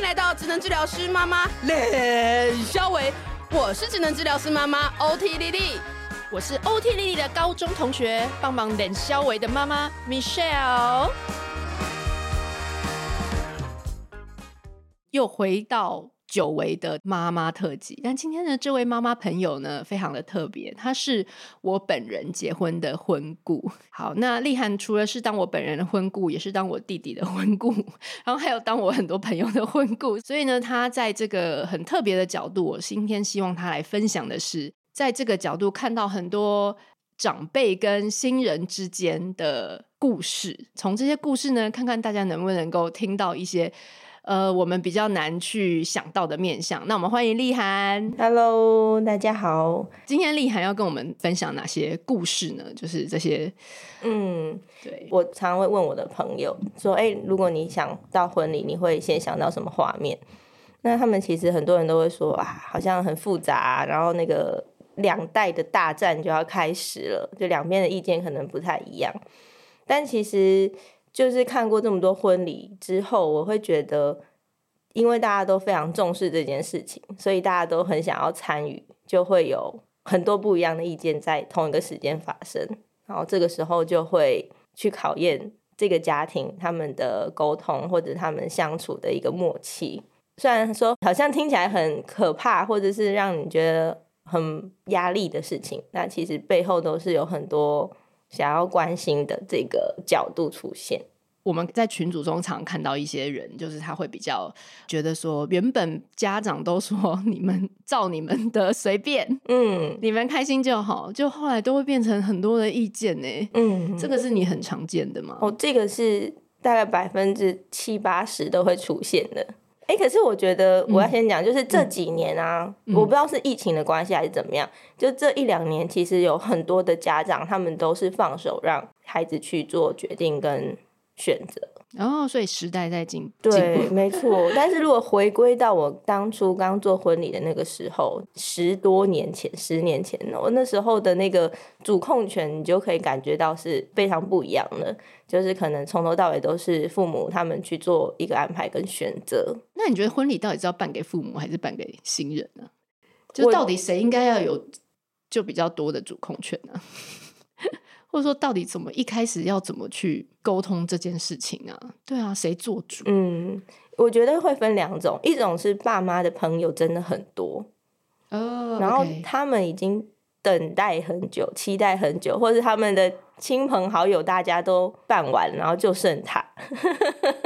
迎来到职能治疗师妈妈冷肖维，我是职能治疗师妈妈 OT 丽丽，我是 OT 丽丽的高中同学，帮忙冷肖维的妈妈 Michelle，又回到。久违的妈妈特辑，但今天的这位妈妈朋友呢，非常的特别，她是我本人结婚的婚顾。好，那丽涵除了是当我本人的婚顾，也是当我弟弟的婚顾，然后还有当我很多朋友的婚顾。所以呢，她在这个很特别的角度，我今天希望她来分享的是，在这个角度看到很多长辈跟新人之间的故事，从这些故事呢，看看大家能不能够听到一些。呃，我们比较难去想到的面向，那我们欢迎丽涵。Hello，大家好。今天丽涵要跟我们分享哪些故事呢？就是这些，嗯，对，我常常会问我的朋友说，哎，如果你想到婚礼，你会先想到什么画面？那他们其实很多人都会说啊，好像很复杂，然后那个两代的大战就要开始了，就两边的意见可能不太一样，但其实。就是看过这么多婚礼之后，我会觉得，因为大家都非常重视这件事情，所以大家都很想要参与，就会有很多不一样的意见在同一个时间发生。然后这个时候就会去考验这个家庭他们的沟通或者他们相处的一个默契。虽然说好像听起来很可怕，或者是让你觉得很压力的事情，但其实背后都是有很多。想要关心的这个角度出现，我们在群组中常看到一些人，就是他会比较觉得说，原本家长都说你们照你们的随便，嗯，你们开心就好，就后来都会变成很多的意见呢，嗯，这个是你很常见的吗？哦，这个是大概百分之七八十都会出现的。哎，可是我觉得我要先讲，就是这几年啊，嗯、我不知道是疫情的关系还是怎么样，嗯、就这一两年，其实有很多的家长，他们都是放手让孩子去做决定跟选择。哦，所以时代在进对。没错。但是如果回归到我当初刚做婚礼的那个时候，十多年前，十年前，我那时候的那个主控权，你就可以感觉到是非常不一样的。就是可能从头到尾都是父母他们去做一个安排跟选择。那你觉得婚礼到底是要办给父母，还是办给新人呢？就到底谁应该要有就比较多的主控权呢？或者说，到底怎么一开始要怎么去沟通这件事情啊？对啊，谁做主？嗯，我觉得会分两种，一种是爸妈的朋友真的很多，哦，然后他们已经等待很久，期待很久，或是他们的亲朋好友大家都办完，然后就剩他。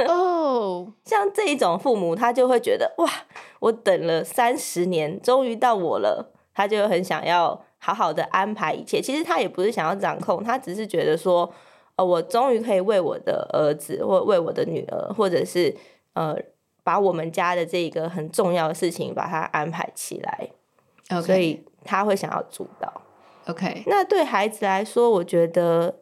哦，像这一种父母，他就会觉得哇，我等了三十年，终于到我了，他就很想要。好好的安排一切，其实他也不是想要掌控，他只是觉得说，呃，我终于可以为我的儿子或为我的女儿，或者是呃，把我们家的这个很重要的事情把它安排起来。Okay. 所以他会想要主导。OK，那对孩子来说，我觉得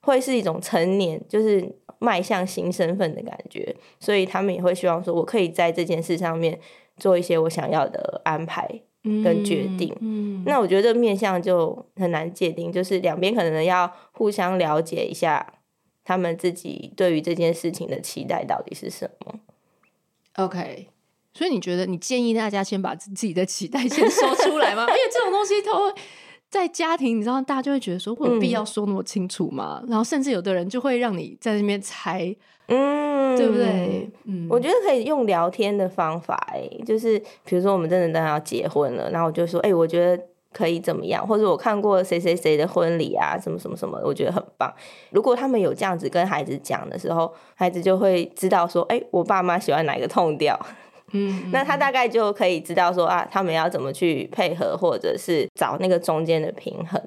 会是一种成年，就是迈向新身份的感觉，所以他们也会希望说，我可以在这件事上面做一些我想要的安排。跟决定，嗯，嗯，那我觉得这面向就很难界定，就是两边可能要互相了解一下，他们自己对于这件事情的期待到底是什么。OK，所以你觉得你建议大家先把自己的期待先说出来吗？因为这种东西都会在家庭，你知道，大家就会觉得说，会有必要说那么清楚吗？嗯，然后甚至有的人就会让你在那边猜。嗯，对不对？嗯，我觉得可以用聊天的方法，哎，就是比如说我们真的当要结婚了，然后我就说，哎，我觉得可以怎么样？或者我看过谁谁谁的婚礼啊，什么什么什么，我觉得很棒。如果他们有这样子跟孩子讲的时候，孩子就会知道说，哎，我爸妈喜欢哪一个 tone 调，嗯，嗯，那他大概就可以知道说啊，他们要怎么去配合，或者是找那个中间的平衡。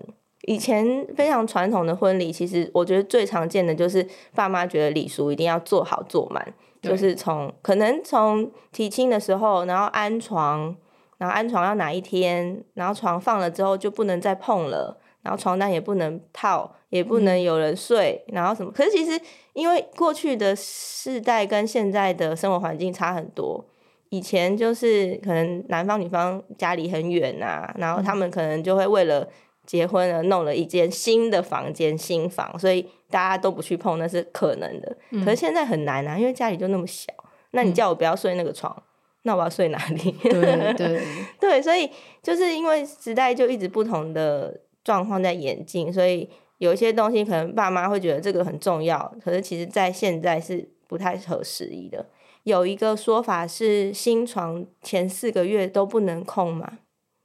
以前非常传统的婚礼，其实我觉得最常见的就是爸妈觉得礼俗一定要做好做满，就是从可能从提亲的时候，然后安床，然后安床要哪一天，然后床放了之后就不能再碰了，然后床单也不能套，也不能有人睡，嗯、然后什么？可是其实因为过去的世代跟现在的生活环境差很多，以前就是可能男方女方家里很远啊，然后他们可能就会为了。结婚而，弄了一间新的房间，新房，所以大家都不去碰，那是可能的。嗯、可是现在很难啊，因为家里就那么小，那你叫我不要睡那个床，嗯、那我要睡哪里？对对对，所以就是因为时代就一直不同的状况在演进，所以有一些东西可能爸妈会觉得这个很重要，可是其实在现在是不太合时宜的。有一个说法是，新床前四个月都不能空嘛，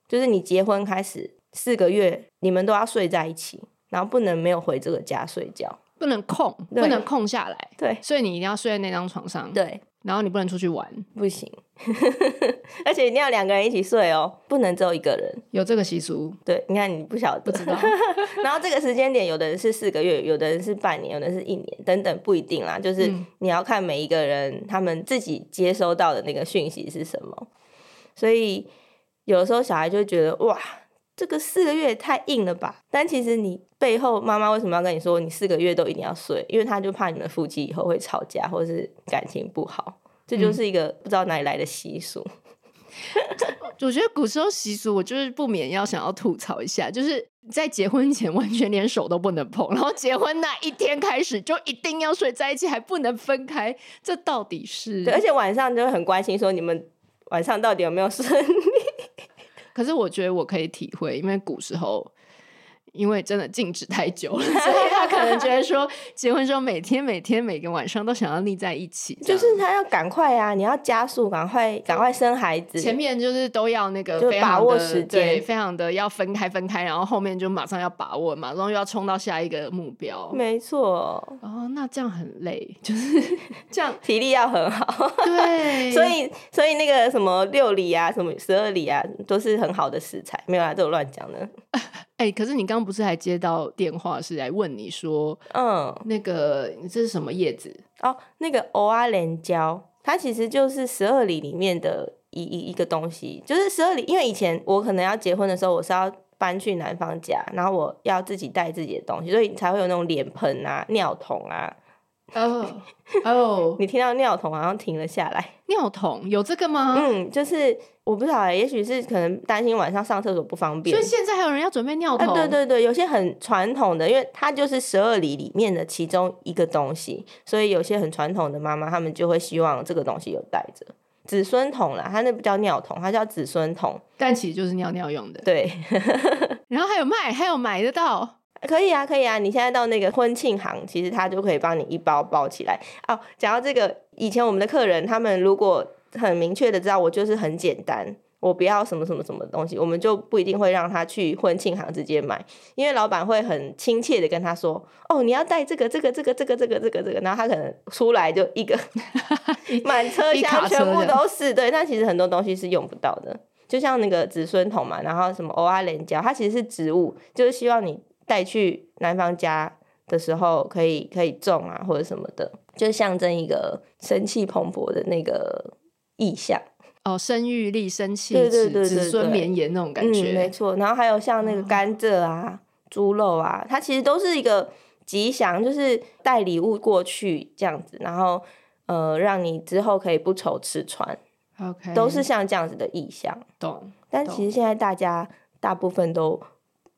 就是你结婚开始四个月，你们都要睡在一起，然后不能没有回这个家睡觉，不能空，不能空下来，对，所以你一定要睡在那张床上，对，然后你不能出去玩，不行，而且一定要两个人一起睡哦，不能只有一个人，有这个习俗，对，你看你不晓得，不知道，然后这个时间点，有的人是四个月，有的人是半年，有的人是一年，等等，不一定啦，就是你要看每一个人他们自己接收到的那个讯息是什么，所以有的时候小孩就会觉得哇。这个四个月也太硬了吧？但其实你背后妈妈为什么要跟你说你四个月都一定要睡？因为她就怕你们夫妻以后会吵架或者是感情不好，这就是一个不知道哪里来的习俗。嗯、我觉得古时候习俗，我就是不免要想要吐槽一下，就是在结婚前完全连手都不能碰，然后结婚那一天开始就一定要睡在一起，还不能分开，这到底是？对，而且晚上就会很关心说你们晚上到底有没有顺利。可是我觉得我可以体会，因为古时候。因为真的静止太久了，所以他可能觉得说，结婚之后每天每天每个晚上都想要腻在一起，就是他要赶快啊，你要加速，赶快赶快生孩子。前面就是都要那个就把握时间，非常的要分开分开，然后后面就马上要把握，马上又要冲到下一个目标。没错。哦，那这样很累，就是 这样体力要很好。对，所以所以那个什么六里啊，什么十二里啊，都是很好的食材。没有啊，这我乱讲的。哎、欸，可是你刚刚不是还接到电话是来问你说，嗯，那个这是什么叶子？哦，那个欧阿莲胶，它其实就是十二里里面的一一一个东西，就是十二里。因为以前我可能要结婚的时候，我是要搬去男方家，然后我要自己带自己的东西，所以才会有那种脸盆啊、尿桶啊。哦哦，你听到尿桶好像停了下来。尿桶有这个吗？嗯，就是我不知道，也许是可能担心晚上上厕所不方便。所以现在还有人要准备尿桶？啊、对对对，有些很传统的，因为它就是十二里里面的其中一个东西，所以有些很传统的妈妈，他们就会希望这个东西有带着。子孙桶啦，它那不叫尿桶，它叫子孙桶，但其实就是尿尿用的。对，然后还有卖，还有买得到。可以啊，可以啊！你现在到那个婚庆行，其实他就可以帮你一包包起来。哦，讲到这个，以前我们的客人，他们如果很明确的知道我就是很简单，我不要什么什么什么东西，我们就不一定会让他去婚庆行直接买，因为老板会很亲切的跟他说：“哦，你要带这个这个这个这个这个这个这个。”然后他可能出来就一个 满车厢全部都是，对。但其实很多东西是用不到的，就像那个子孙桶嘛，然后什么欧阿莲胶，它其实是植物，就是希望你。带去男方家的时候，可以可以种啊，或者什么的，就象征一个生气蓬勃的那个意象哦，生育力、生气，对对对，子孙绵延那种感觉，嗯，没错。然后还有像那个甘蔗啊、猪肉啊，它其实都是一个吉祥，就是带礼物过去这样子，然后呃，让你之后可以不愁吃穿。OK，都是像这样子的意象。懂。但其实现在大家大部分都。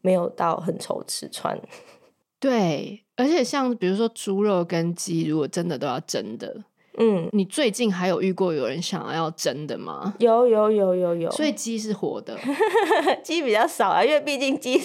没有到很愁吃穿，对，而且像比如说猪肉跟鸡，如果真的都要蒸的，嗯，你最近还有遇过有人想要蒸的吗？有有有有有，所以鸡是活的，鸡比较少啊，因为毕竟鸡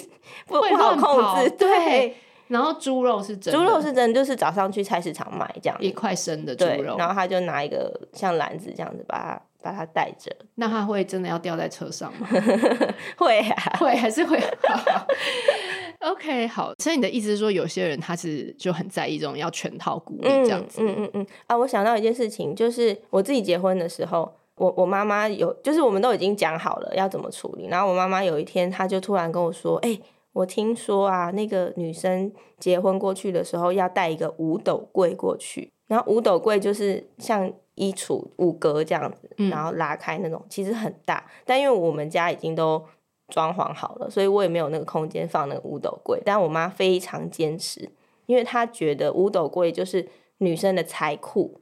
不不好控制，对。对，然后猪肉是蒸，猪肉是蒸，就是早上去菜市场买这样，一块生的猪肉，然后他就拿一个像篮子这样子把它。把它带着，那他会真的要掉在车上吗？会啊，会还是会。OK，好。所以你的意思是说，有些人他是就很在意这种要全套鼓励这样子。嗯嗯嗯，嗯啊，我想到一件事情，就是我自己结婚的时候，我我妈妈有，就是我们都已经讲好了要怎么处理，然后我妈妈有一天，她就突然跟我说：“哎、欸，我听说啊，那个女生结婚过去的时候要带一个五斗柜过去，然后五斗柜就是像。”衣橱五格这样子，然后拉开那种，嗯、其实很大。但因为我们家已经都装潢好了，所以我也没有那个空间放那个五斗柜。但我妈非常坚持，因为她觉得五斗柜就是女生的财库，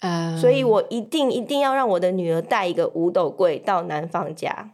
嗯，所以我一定一定要让我的女儿带一个五斗柜到男方家。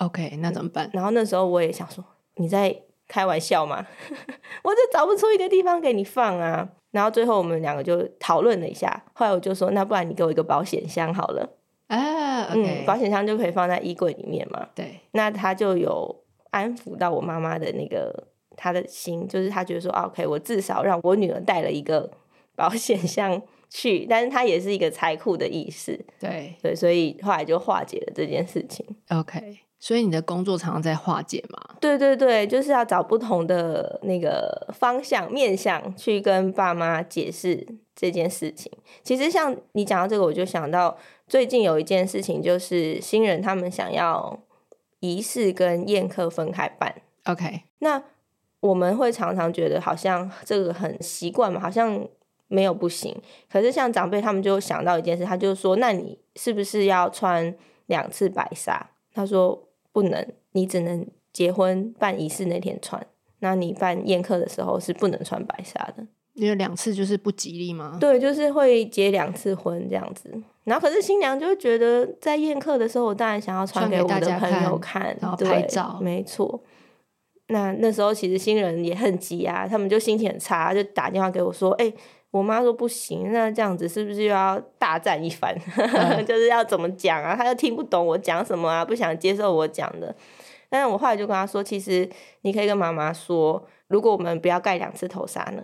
OK，那怎么办？然后那时候我也想说，你在开玩笑吗？我就找不出一个地方给你放啊。然后最后我们两个就讨论了一下，后来我就说，那不然你给我一个保险箱好了。啊，okay、嗯，保险箱就可以放在衣柜里面嘛。对，那他就有安抚到我妈妈的那个他的心，就是他觉得说，OK，我至少让我女儿带了一个保险箱去，但是他也是一个财库的意思。对对，所以后来就化解了这件事情。OK，所以你的工作常常在化解嘛？对对对，就是要找不同的那个方向面向去跟爸妈解释这件事情。其实像你讲到这个，我就想到。最近有一件事情，就是新人他们想要仪式跟宴客分开办。OK，那我们会常常觉得好像这个很习惯嘛，好像没有不行。可是像长辈他们就想到一件事，他就说：“那你是不是要穿两次白纱？”他说：“不能，你只能结婚办仪式那天穿。那你办宴客的时候是不能穿白纱的。”因为两次就是不吉利吗？对，就是会结两次婚这样子。然后可是新娘就会觉得，在宴客的时候，我当然想要穿给我的朋友看，看然后拍照。没错。那那时候其实新人也很急啊，他们就心情很差，就打电话给我说：“哎、欸，我妈说不行，那这样子是不是又要大战一番？嗯、就是要怎么讲啊？她又听不懂我讲什么啊，不想接受我讲的。”但是我后来就跟她说：“其实你可以跟妈妈说，如果我们不要盖两次头纱呢？”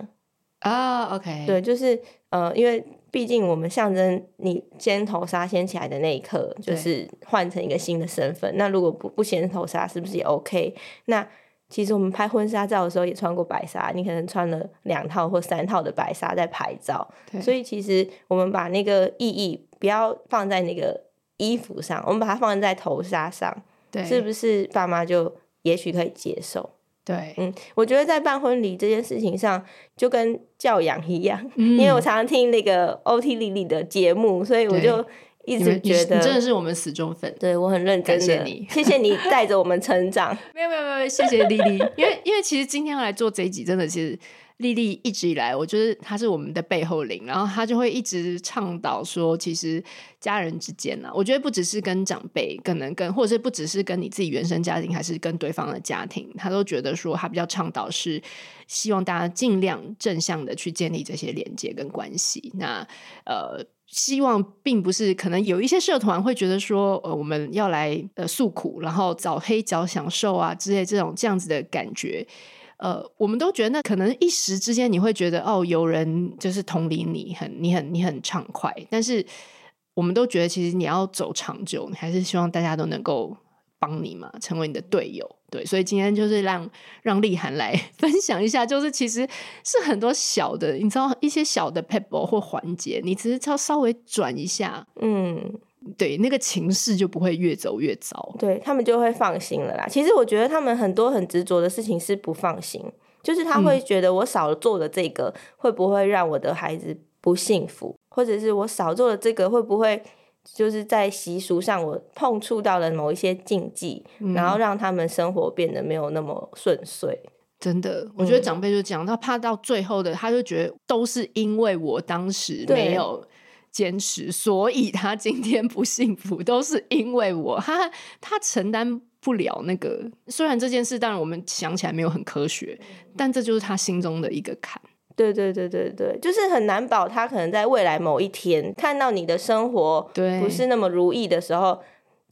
啊、oh，OK，对，就是呃，因为毕竟我们象征你掀头纱掀起来的那一刻，就是换成一个新的身份。那如果不不掀头纱，是不是也 OK？那其实我们拍婚纱照的时候也穿过白纱，你可能穿了两套或三套的白纱在拍照。所以其实我们把那个意义不要放在那个衣服上，我们把它放在头纱上，是不是爸妈就也许可以接受？对，嗯，我觉得在办婚礼这件事情上，就跟教养一样，嗯，因为我常常听那个 OT 莉莉的节目，所以我就一直觉得你，真的是我们死忠粉。对，我很认真的，谢谢你，谢谢你带着我们成长。没有没有没有，谢谢丽丽，因为因为其实今天要来做这一集，真的其实。莉莉一直以来，我觉得她是我们的背后灵，然后她就会一直倡导说，其实家人之间呢、啊，我觉得不只是跟长辈，可能跟或者是不只是跟你自己原生家庭，还是跟对方的家庭，她都觉得说，她比较倡导是希望大家尽量正向的去建立这些连接跟关系。那呃，希望并不是可能有一些社团会觉得说，呃，我们要来呃诉苦，然后找黑脚享受啊之类这种这样子的感觉。呃，我们都觉得那可能一时之间你会觉得哦，有人就是同理你，很你很你很畅快。但是我们都觉得，其实你要走长久，你还是希望大家都能够帮你嘛，成为你的队友。对，所以今天就是让让丽涵来 分享一下，就是其实是很多小的，你知道一些小的 pebble 或环节，你只是要稍微转一下，嗯。对，那个情势就不会越走越糟，对，他们就会放心了啦。其实我觉得他们很多很执着的事情是不放心，就是他会觉得我少做了这个，会不会让我的孩子不幸福，或者是我少做了这个，会不会就是在习俗上我碰触到了某一些禁忌，嗯，然后让他们生活变得没有那么顺遂。真的，我觉得长辈就讲，他怕到最后的，他就觉得都是因为我当时没有。坚持，所以他今天不幸福，都是因为我，他他承担不了那个。虽然这件事，当然我们想起来没有很科学，但这就是他心中的一个坎。对对对对对，就是很难保他可能在未来某一天看到你的生活不是那么如意的时候。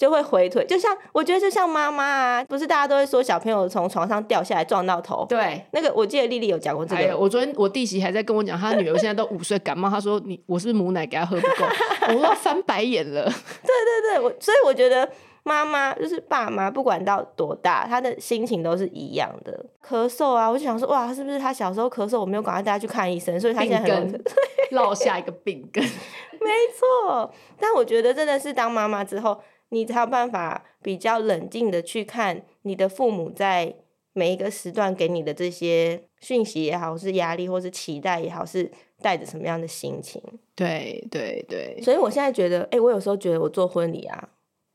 就会回腿，就像我觉得就像妈妈啊，不是大家都会说小朋友从床上掉下来撞到头。对，那个我记得丽丽有讲过这个。哎、我昨天我弟媳还在跟我讲，她女儿现在都五岁感冒，她说你我是不是母奶给她喝不够，我都翻白眼了。对对对，我所以我觉得妈妈就是爸妈，不管到多大，他的心情都是一样的。咳嗽啊，我就想说哇，是不是他小时候咳嗽，我没有赶快带他去看医生，所以他现在很 落下一个病根。没错，但我觉得真的是当妈妈之后。你才有办法比较冷静的去看你的父母在每一个时段给你的这些讯息也好，是压力或是期待也好，是带着什么样的心情？对对对。所以我现在觉得，哎、欸，我有时候觉得我做婚礼啊，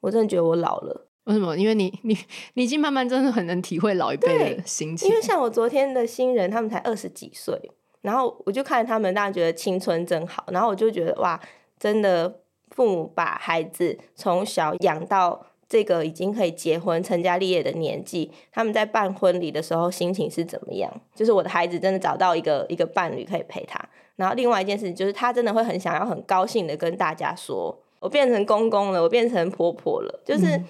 我真的觉得我老了。为什么？因为你你你已经慢慢真的很能体会老一辈的心情。因为像我昨天的新人，他们才二十几岁，然后我就看他们，当然觉得青春真好，然后我就觉得哇，真的。父母把孩子从小养到这个已经可以结婚成家立业的年纪，他们在办婚礼的时候心情是怎么样？就是我的孩子真的找到一个一个伴侣可以陪他，然后另外一件事情就是，他真的会很想要很高兴的跟大家说，我变成公公了，我变成婆婆了，就是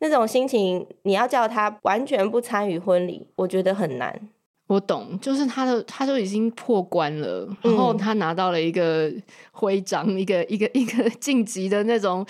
那种心情，你要叫他完全不参与婚礼，我觉得很难。我懂，就是他的，他都已经破关了，然后他拿到了一个徽章，嗯、一个一个一 个晋级的那种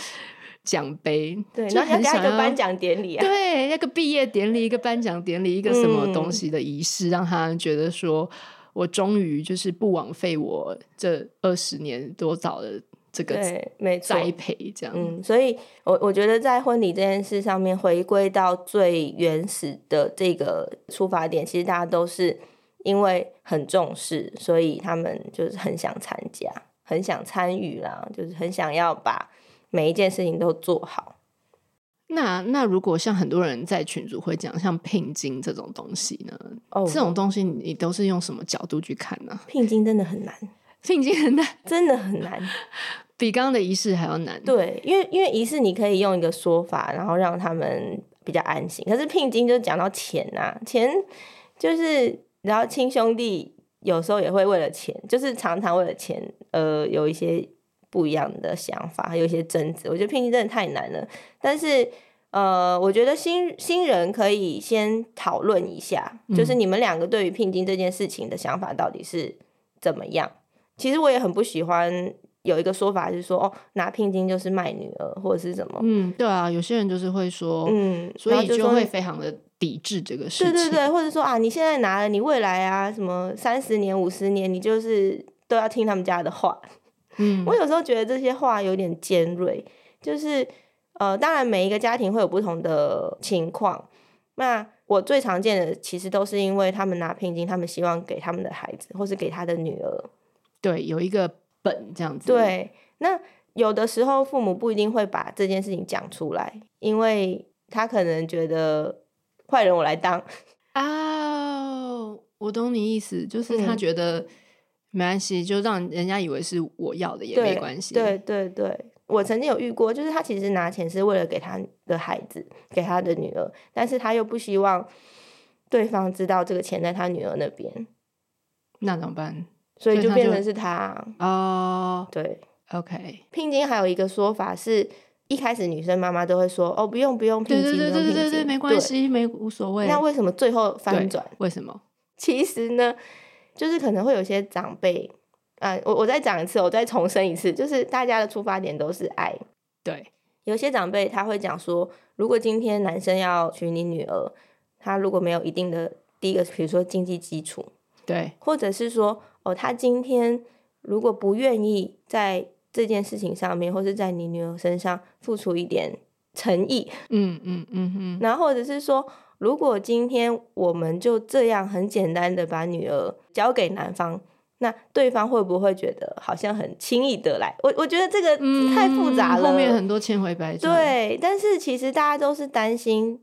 奖杯，对，然后要给他一个颁奖典礼啊，对，那个毕业典礼，一个颁奖典礼，一个什么东西的仪式，嗯、让他觉得说，我终于就是不枉费我这二十年多早的。这个对，没错，栽培这样，嗯，所以我我觉得在婚礼这件事上面，回归到最原始的这个出发点，其实大家都是因为很重视，所以他们就是很想参加，很想参与啦，就是很想要把每一件事情都做好。那那如果像很多人在群组会讲，像聘金这种东西呢？哦，这种东西你都是用什么角度去看呢？聘金真的很难，聘金很难，真的很难。比刚刚的仪式还要难。对，因为因为仪式你可以用一个说法，然后让他们比较安心。可是聘金就讲到钱啊，钱就是然后亲兄弟有时候也会为了钱，就是常常为了钱呃有一些不一样的想法，还有一些争执。我觉得聘金真的太难了。但是呃，我觉得新新人可以先讨论一下，就是你们两个对于聘金这件事情的想法到底是怎么样？其实我也很不喜欢。有一个说法就是说，哦，拿聘金就是卖女儿，或者是什么？嗯，对啊，有些人就是会说，嗯，所以就会非常的抵制这个事情。对对对，或者说啊，你现在拿了，你未来啊，什么三十年、五十年，你就是都要听他们家的话。嗯，我有时候觉得这些话有点尖锐，就是呃，当然每一个家庭会有不同的情况。那我最常见的其实都是因为他们拿聘金，他们希望给他们的孩子，或是给他的女儿。对，有一个。本这样子，对，那有的时候父母不一定会把这件事情讲出来，因为他可能觉得坏人我来当啊，我懂你意思，就是他觉得没关系，嗯、就让人家以为是我要的也没关系。对对对，我曾经有遇过，就是他其实拿钱是为了给他的孩子，给他的女儿，但是他又不希望对方知道这个钱在他女儿那边，那怎么办？所以就变成是他哦，对，OK。聘金还有一个说法是，一开始女生妈妈都会说：“哦，不用不用聘金，对对对对对，没关系，没无所谓。”那为什么最后翻转？为什么？其实呢，就是可能会有些长辈啊、呃，我我再讲一次，我再重申一次，就是大家的出发点都是爱。对，有些长辈他会讲说，如果今天男生要娶你女儿，他如果没有一定的第一个，比如说经济基础，对，或者是说。哦，他今天如果不愿意在这件事情上面，或是在你女儿身上付出一点诚意，嗯嗯嗯嗯，然后或者是说，如果今天我们就这样很简单的把女儿交给男方，那对方会不会觉得好像很轻易得来？我我觉得这个太复杂了，后面很多千回百转。对，但是其实大家都是担心，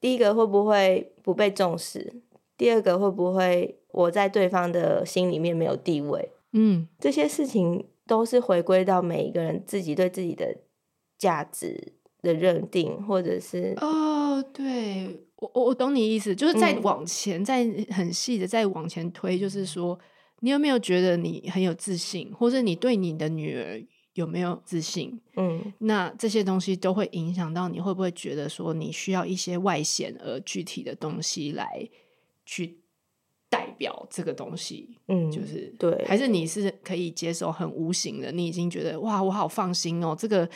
第一个会不会不被重视，第二个会不会？我在对方的心里面没有地位，嗯，这些事情都是回归到每一个人自己对自己的价值的认定，或者是哦，对我我我懂你意思，就是再往前，再、嗯、很细的再往前推，就是说，你有没有觉得你很有自信，或者你对你的女儿有没有自信？嗯，那这些东西都会影响到你会不会觉得说你需要一些外显而具体的东西来去。代表这个东西，嗯，就是对，还是你是可以接受很无形的，你已经觉得哇，我好放心哦，这个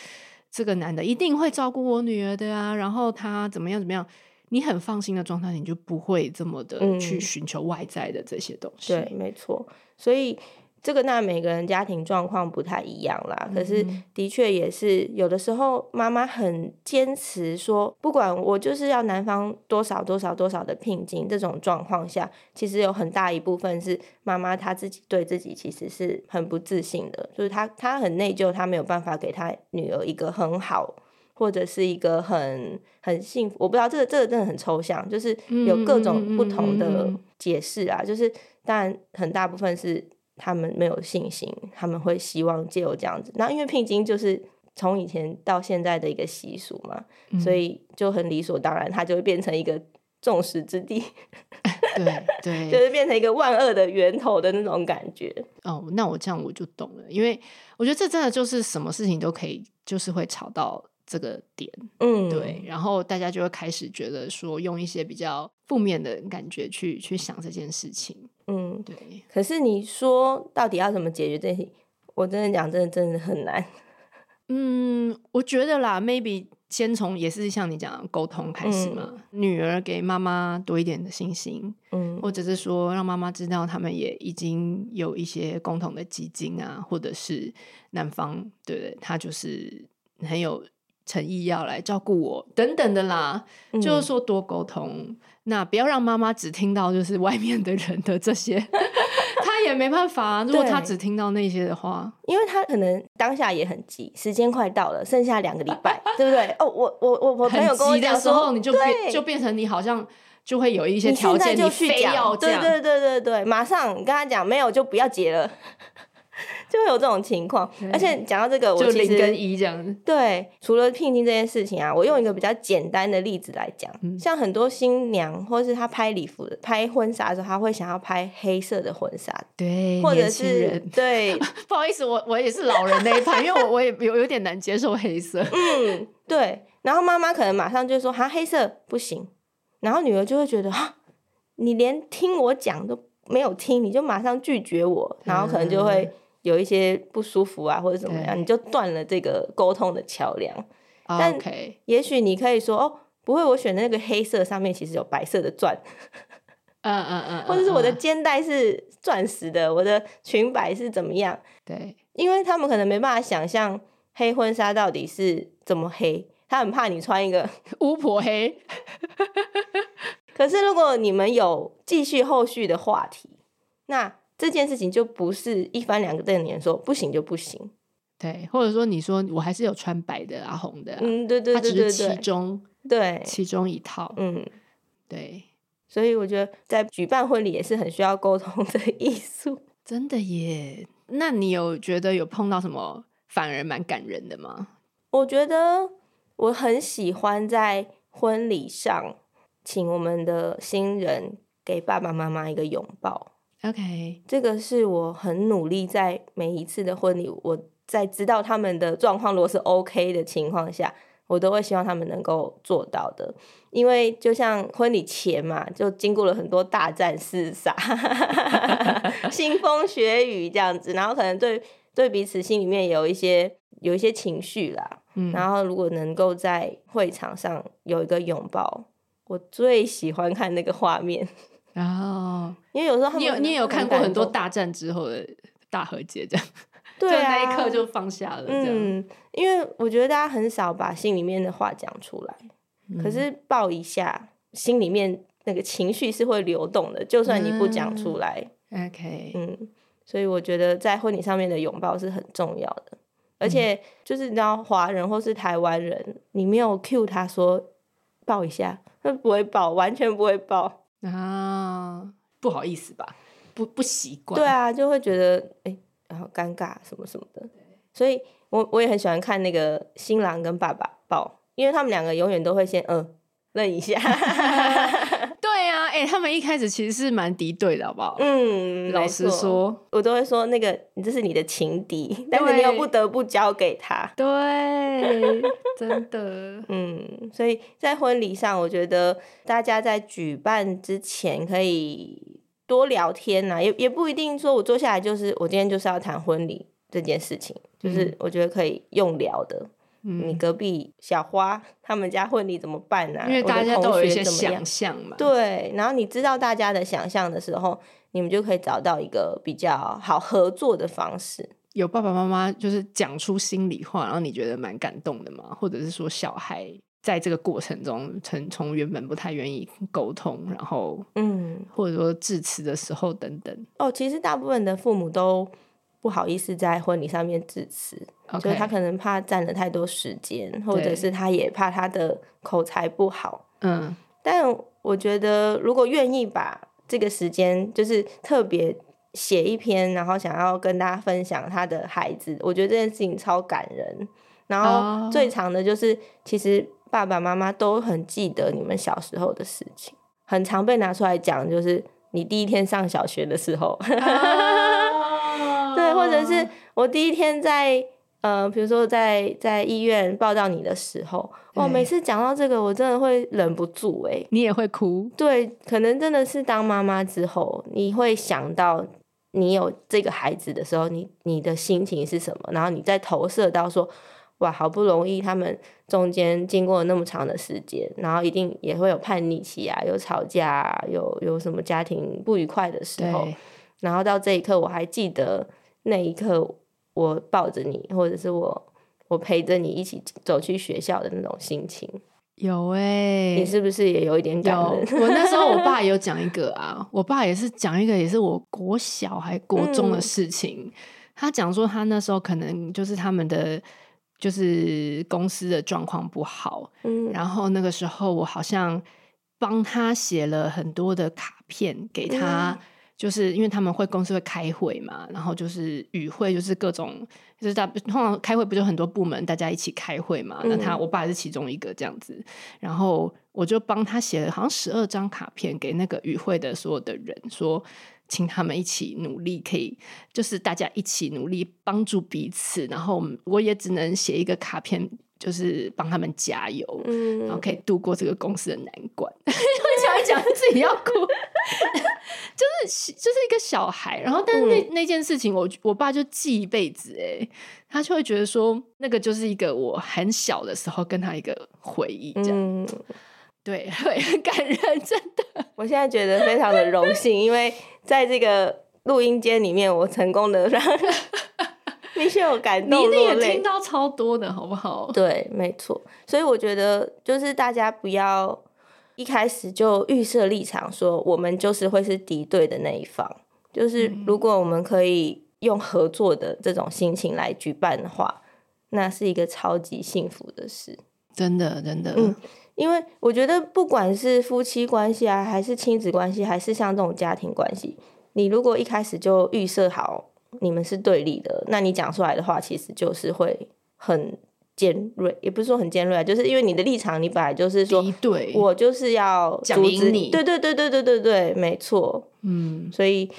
这个男的一定会照顾我女儿的啊，然后他怎么样怎么样，你很放心的状态，你就不会这么的去寻求外在的这些东西。对，没错，所以。这个那每个人家庭状况不太一样啦，可是的确也是有的时候妈妈很坚持说，不管我就是要男方多少多少多少的聘金，这种状况下，其实有很大一部分是妈妈她自己对自己其实是很不自信的，就是她她很内疚，她没有办法给她女儿一个很好或者是一个很很幸福，我不知道这个这个真的很抽象，就是有各种不同的解释啊，就是当然很大部分是。他们没有信心，他们会希望借由这样子。那因为聘金就是从以前到现在的一个习俗嘛，嗯、所以就很理所当然，它就会变成一个众矢之的。对 对，就是变成一个万恶的源头的那种感觉。哦，那我这样我就懂了，因为我觉得这真的就是什么事情都可以，就是会吵到这个点。嗯，对，然后大家就会开始觉得说，用一些比较负面的感觉去去想这件事情。嗯，对。可是你说到底要怎么解决这些？我真的讲，真的真的很难。嗯，我觉得啦，maybe。先从也是像你讲的沟通开始嘛，嗯、女儿给妈妈多一点的信心，嗯，或者是说让妈妈知道他们也已经有一些共同的基金啊，或者是男方对不对？他就是很有诚意要来照顾我等等的啦，嗯、就是说多沟通，那不要让妈妈只听到就是外面的人的这些。他也没办法啊，如果他只听到那些的话，因为他可能当下也很急，时间快到了，剩下两个礼拜，对不对？哦，我我我我朋友跟我讲的时候，你就变就变成你好像就会有一些条件，你非要，对对对对对，马上跟他讲没有就不要结了。就会有这种情况，而且讲到这个，我其实零跟一这样子。对，除了聘金这件事情啊，我用一个比较简单的例子来讲，嗯、像很多新娘或是她拍礼服、拍婚纱的时候，她会想要拍黑色的婚纱，对，或者是对，不好意思，我我也是老人那一派，因为我我也有有点难接受黑色。嗯，对。然后妈妈可能马上就说：“哈，黑色不行。”然后女儿就会觉得：“哈，你连听我讲都没有听，你就马上拒绝我。”然后可能就会。有一些不舒服啊，或者怎么样，你就断了这个沟通的桥梁。Oh, 但也许你可以说哦，不会，我选的那个黑色上面其实有白色的钻。嗯嗯嗯，或者是我的肩带是钻石的，嗯、我的裙摆是怎么样？对，因为他们可能没办法想象黑婚纱到底是怎么黑，他很怕你穿一个 巫婆黑。可是如果你们有继续后续的话题，那。这件事情就不是一翻两个瞪眼说不行就不行，对，或者说你说我还是有穿白的啊红的啊，嗯，对对对对对，它只是其中对其中一套，嗯，对，所以我觉得在举办婚礼也是很需要沟通的艺术，真的耶。那你有觉得有碰到什么反而蛮感人的吗？我觉得我很喜欢在婚礼上请我们的新人给爸爸妈妈一个拥抱。OK，这个是我很努力在每一次的婚礼，我在知道他们的状况如果是 OK 的情况下，我都会希望他们能够做到的。因为就像婚礼前嘛，就经过了很多大战厮杀、腥风血雨这样子，然后可能对对彼此心里面有一些有一些情绪啦。嗯，然后如果能够在会场上有一个拥抱，我最喜欢看那个画面。然后，因为有时候你有你也有看过很多大战之后的大和解，这样，对啊，那一刻就放下了。嗯，因为我觉得大家很少把心里面的话讲出来，嗯、可是抱一下，心里面那个情绪是会流动的，就算你不讲出来。嗯、OK，嗯，所以我觉得在婚礼上面的拥抱是很重要的，而且就是你知道华人或是台湾人，你没有 cue 他说抱一下，他不会抱，完全不会抱。啊，不好意思吧，不不习惯。对啊，就会觉得哎、欸，然后尴尬什么什么的。所以我我也很喜欢看那个新郎跟爸爸抱，因为他们两个永远都会先嗯愣一下。对啊，哎、欸，他们一开始其实是蛮敌对的，好不好？嗯，老实说，我都会说那个你这是你的情敌，但是你又不得不交给他。对，真的。嗯，所以在婚礼上，我觉得大家在举办之前可以多聊天呐，也也不一定说我坐下来就是我今天就是要谈婚礼这件事情，就是我觉得可以用聊的。你隔壁小花他们家婚礼怎么办呢？啊？因为大家都有一些想象嘛。对，然后你知道大家的想象的时候，你们就可以找到一个比较好合作的方式。有爸爸妈妈就是讲出心里话，然后你觉得蛮感动的吗？或者是说小孩在这个过程中，从从原本不太愿意沟通，然后嗯，或者说致辞的时候等等。哦，其实大部分的父母都。不好意思，在婚礼上面致辞.就是他可能怕占了太多时间，或者是他也怕他的口才不好。嗯，但我觉得如果愿意把这个时间，就是特别写一篇，然后想要跟大家分享他的孩子，我觉得这件事情超感人。然后最长的就是，其实爸爸妈妈都很记得你们小时候的事情。很常被拿出来讲，就是你第一天上小学的时候，对，或者是我第一天在呃，比如说在在医院报道你的时候，哇，每次讲到这个，我真的会忍不住哎，你也会哭，对，可能真的是当妈妈之后，你会想到你有这个孩子的时候，你你的心情是什么，然后你再投射到说。哇，好不容易他们中间经过了那么长的时间，然后一定也会有叛逆期啊，有吵架啊，有有什么家庭不愉快的时候，然后到这一刻，我还记得那一刻，我抱着你，或者是我我陪着你一起走去学校的那种心情。有哎、欸，你是不是也有一点感人？我那时候我爸有 讲一个啊，我爸也是讲一个，也是我国小还国中的事情。嗯、他讲说他那时候可能就是他们的。就是公司的状况不好，嗯，然后那个时候我好像帮他写了很多的卡片给他，嗯、就是因为他们会公司会开会嘛，然后就是与会，就是各种就是大通常开会不就很多部门大家一起开会嘛，嗯、那他我爸是其中一个这样子，然后我就帮他写了好像十二张卡片给那个与会的所有的人说。请他们一起努力，可以就是大家一起努力帮助彼此。然后我也只能写一个卡片，就是帮他们加油，嗯、然后可以度过这个公司的难关。我讲一讲自己要哭，就是就是一个小孩。然后，但是那、嗯、那件事情我，我我爸就记一辈子。哎，他就会觉得说，那个就是一个我很小的时候跟他一个回忆，这样。嗯对，会很感人，真的。我现在觉得非常的荣幸，因为在这个录音间里面，我成功的让 米雪有感。你一定也听到超多的，好不好？对，没错。所以我觉得，就是大家不要一开始就预设立场，说我们就是会是敌对的那一方。就是如果我们可以用合作的这种心情来举办的话，那是一个超级幸福的事。真的，真的。嗯。因为我觉得，不管是夫妻关系啊，还是亲子关系，还是像这种家庭关系，你如果一开始就预设好你们是对立的，那你讲出来的话，其实就是会很尖锐，也不是说很尖锐啊，就是因为你的立场，你本来就是说，对，我就是要阻止你，对对对对对对对，没错，嗯，所以